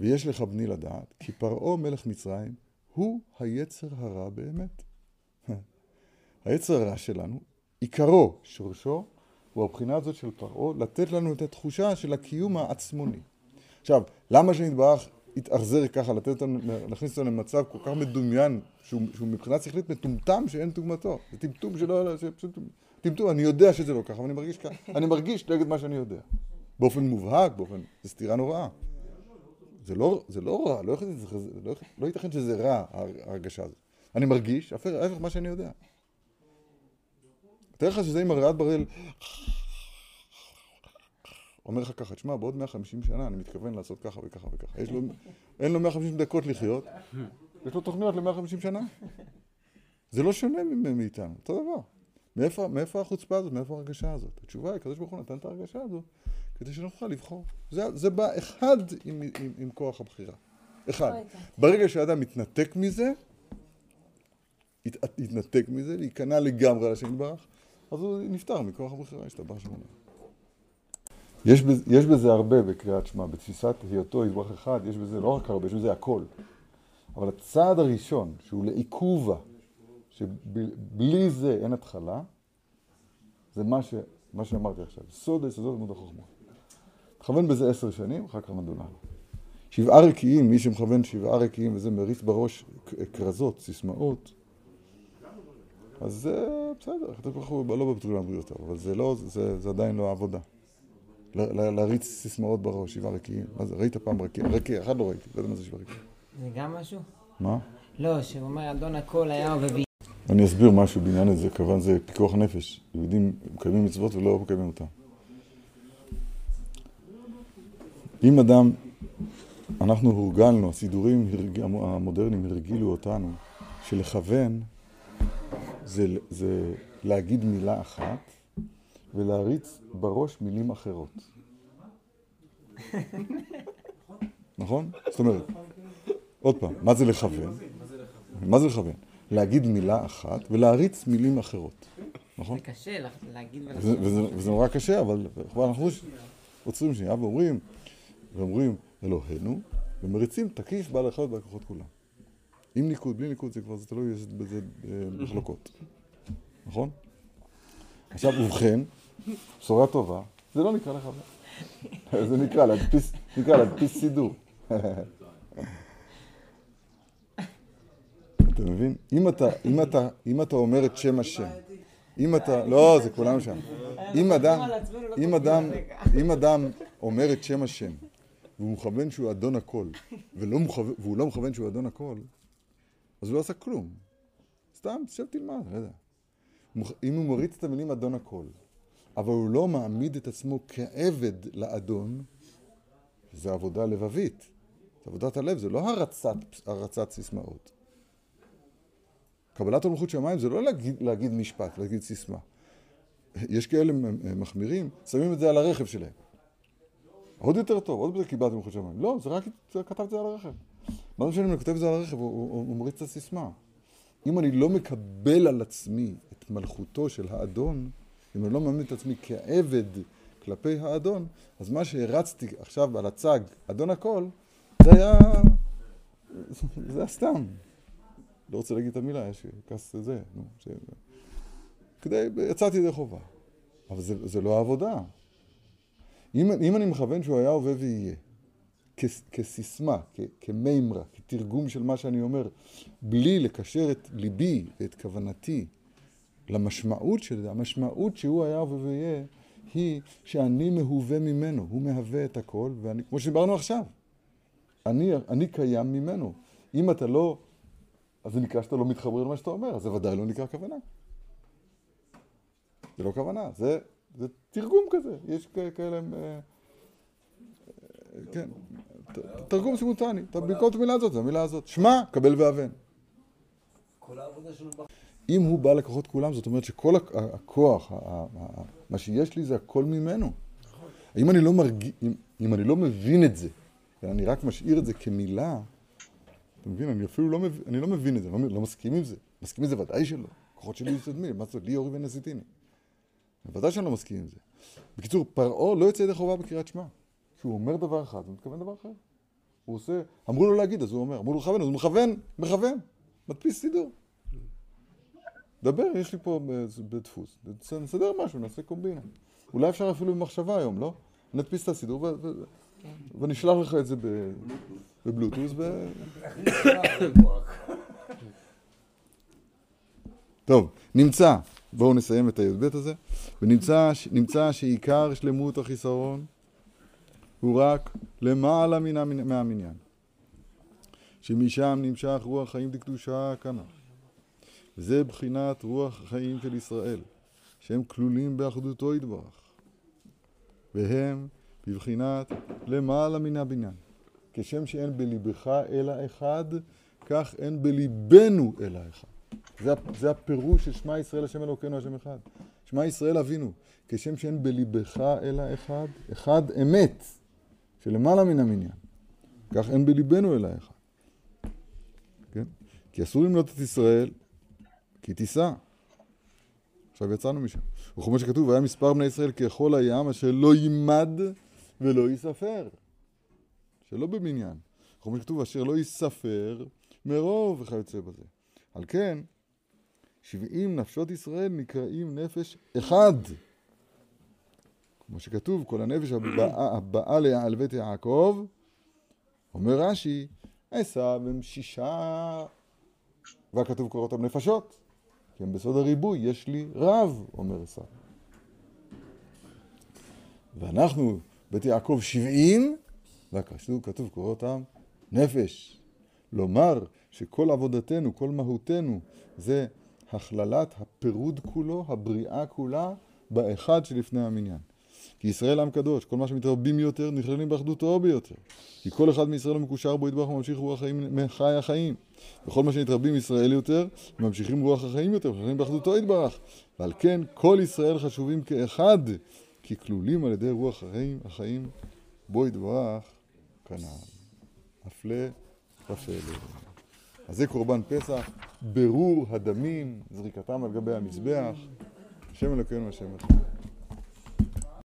S1: ויש לך בני לדעת, כי פרעה מלך מצרים הוא היצר הרע באמת. היצר הרע שלנו, עיקרו, שורשו, הוא הבחינה הזאת של פרעה, לתת לנו את התחושה של הקיום העצמוני. עכשיו, למה שנתברך יתאכזר ככה, לתת לנו, להכניס אותנו למצב כל כך מדומיין, שהוא, שהוא מבחינה שכלית מטומטם שאין דוגמתו. זה טמטום שלא, שפשוט, טמטום, אני יודע שזה לא ככה, אבל אני מרגיש ככה, אני מרגיש נגד מה שאני יודע. באופן מובהק, באופן, זו סתירה נוראה. זה לא, זה לא רע, לא, ייתכן, זה, לא, לא ייתכן שזה רע, ההרגשה הזאת. אני מרגיש, ההפך מה שאני יודע. תאר לך שזה עם הריאת בראל אומר לך ככה, תשמע, בעוד 150 שנה אני מתכוון לעשות ככה וככה וככה. יש לו, אין לו 150 דקות לחיות, יש לו תוכניות ל-150 שנה. זה לא שונה מאיתנו, אותו דבר. מאיפה, מאיפה החוצפה הזאת, מאיפה ההרגשה הזאת? התשובה היא, הקדוש ברוך הוא נתן את ההרגשה הזאת כדי שנוכל לבחור. זה, זה בא אחד עם, עם, עם כוח הבחירה. אחד. ברגע שאדם מתנתק מזה, ית, יתנתק מזה וייכנע לגמרי לשם יתברך, אז הוא נפטר מכוח הבחירה, השתבח שמונה. יש, בזה, יש בזה הרבה בקריאת שמע, בתפיסת היותו יתברך אחד, יש בזה לא רק הרבה, יש בזה הכל. אבל הצעד הראשון, שהוא לעיכובה, שבלי זה אין התחלה, זה מה, ש, מה שאמרתי עכשיו, סוד היסודות לימוד החוכמה. תכוון בזה עשר שנים, אחר כך נדון הלאה. שבעה רקיעים, מי שמכוון שבעה רקיעים וזה מריץ בראש כרזות, סיסמאות, אז זה בסדר, הקדוש ברוך הוא לא בבטול הבריאות, אבל זה לא, זה, זה עדיין לא העבודה. להריץ סיסמאות בראש, שבעה רקיעים. מה זה, ראית פעם רקיע? רקיע, אחד לא ראיתי, לא יודע מה זה שבעה רקיעים.
S3: זה גם משהו?
S1: מה?
S3: לא, שהוא אומר, אדון הכל היה וביא.
S1: אני אסביר משהו בעניין הזה, כיוון זה פיקוח נפש. יהודים מקיימים מצוות ולא מקיימים אותן. אם אדם, אנחנו הורגלנו, הסידורים המודרניים הרגילו אותנו, שלכוון זה, זה להגיד מילה אחת ולהריץ בראש מילים אחרות. נכון? זאת אומרת, עוד פעם, מה זה לכוון? מה זה לכוון? להגיד מילה אחת ולהריץ מילים אחרות, נכון?
S3: זה קשה להגיד
S1: ולעשות. וזה נורא קשה, אבל אנחנו עוצרים שנייה ואומרים, ואומרים אלוהינו, ומריצים תקיף בעל החיות והכוחות כולם. עם ניקוד, בלי ניקוד, זה כבר, זה תלוי, יש בזה אה, מחלוקות, נכון? עכשיו, ובכן, בשורה טובה, זה לא נקרא לכוון. זה נקרא להדפיס, נקרא להדפיס סידור. אתה מבין? אם אתה, אם אתה, אם אתה אומר את שם השם, אם אתה, לא, זה כולנו שם. אם אדם, אם אדם, אם אדם אומר את שם השם, והוא מכוון שהוא אדון הכל, ולא מכוון, והוא לא מכוון שהוא אדון הכל, אז הוא לא עשה כלום. סתם, תשב תלמד, לא יודע. אם הוא מריץ את המילים אדון הכל, אבל הוא לא מעמיד את עצמו כעבד לאדון, זה עבודה לבבית. עבודת הלב זה לא הרצת, הרצת סיסמאות. קבלת המלכות שמיים זה לא להגיד, להגיד משפט, להגיד סיסמה. יש כאלה מחמירים, שמים את זה על הרכב שלהם. עוד יותר טוב, עוד בזה קיבלתי מלכות שמיים. לא, זה רק כתב את זה על הרכב. מה זה משנה אם אני כותב את זה על הרכב, הוא מריץ את הסיסמה. אם אני לא מקבל על עצמי את מלכותו של האדון, אם אני לא מאמין את עצמי כעבד כלפי האדון, אז מה שהרצתי עכשיו על הצג, אדון הכל, זה היה... זה היה סתם. לא רוצה להגיד את המילה, יש כס זה, נו. ש... כדי, יצאתי ידי חובה. אבל זה, זה לא העבודה. אם, אם אני מכוון שהוא היה הווה ויהיה, כסיסמה, כמימרה, כתרגום של מה שאני אומר, בלי לקשר את ליבי ואת כוונתי למשמעות של זה, המשמעות שהוא היה ויהיה, היא שאני מהווה ממנו, הוא מהווה את הכל, ואני, כמו שדיברנו עכשיו, אני, אני קיים ממנו. אם אתה לא, אז זה נקרא שאתה לא מתחבר למה שאתה אומר, אז זה ודאי לא נקרא כוונה. זה לא כוונה, זה, זה תרגום כזה, יש כאלה, אה, כן, תרגום סימולטני, במקום את המילה הזאת, זה המילה הזאת, שמע, קבל
S2: שלנו
S1: אם הוא בא לקוחות כולם, זאת אומרת שכל הכוח, מה שיש לי זה הכל ממנו. אם אני לא מרגיש, אם, אני לא מבין את זה, ואני רק משאיר את זה כמילה, אתה מבין? אני אפילו לא מבין, אני לא מבין את זה, לא, לא מסכים עם זה. מסכים עם זה ודאי שלא. כוחות שלי יסודמי, מה זאת, לי אורי ונסיתיני. בוודאי שאני לא מסכים עם זה. בקיצור, פרעה לא יוצא ידי חובה בקריאת שמע. כשהוא אומר דבר אחד, הוא מתכוון דבר אחר. הוא עושה, אמרו לו להגיד, אז הוא אומר, אמרו לו לכוון, אז הוא מכוון, מכוון, מדפיס סידור. דבר, יש לי פה בדפוס, נסדר משהו, נעשה קומבינה. אולי אפשר אפילו במחשבה היום, לא? נדפיס את הסידור ו- ונשלח לך את זה בבלוטוס. טוב, נמצא, בואו נסיים את הי"ב הזה, ונמצא נמצא שעיקר שלמות החיסרון הוא רק למעלה מן המ- מהמניין. שמשם נמשך רוח חיים דקדושה כנ"ל. וזה בחינת רוח החיים של ישראל, שהם כלולים באחדותו יתברך. והם בבחינת למעלה מן הבניין. כשם שאין בליבך אלא אחד, כך אין בליבנו אלא אחד. זה, זה הפירוש של שמע ישראל השם אלוקינו השם אחד. שמע ישראל אבינו, כשם שאין בליבך אלא אחד, אחד אמת, שלמעלה מן המניין. כך אין בליבנו אחד. כן? כי אסור למנות את ישראל, כי תישא. עכשיו יצאנו משם. וכמו שכתוב, והיה מספר בני ישראל ככל הים אשר לא יימד ולא ייספר. שלא במניין. וכמו שכתוב, אשר לא ייספר מרוב וכיוצא בזה. על כן, שבעים נפשות ישראל נקראים נפש אחד. כמו שכתוב, כל הנפש הבאה, הבאה על בית יעקב, אומר רש"י, עשיו הם שישה, והכתוב קורא אותם נפשות. כי הם בסוד הריבוי, יש לי רב, אומר עשיו. ואנחנו, בית יעקב שבעים, והכתוב כתוב קורא אותם נפש. לומר שכל עבודתנו, כל מהותנו, זה הכללת הפירוד כולו, הבריאה כולה, באחד שלפני המניין. כי ישראל עם קדוש, כל מה שמתרבים יותר, נכללים באחדותו ביותר. כי כל אחד מישראל המקושר בו ידבח וממשיך רוח החיים מחי החיים. וכל מה שנתרבים ישראל יותר, ממשיכים רוח החיים יותר, נכללים באחדותו יתברך. ועל כן כל ישראל חשובים כאחד, כי כלולים על ידי רוח החיים, החיים בו יתברך כנען. הפלא ופלא. אז זה קורבן פסח, ברור הדמים, זריקתם על גבי המזבח. השם אלוקינו השם אחד.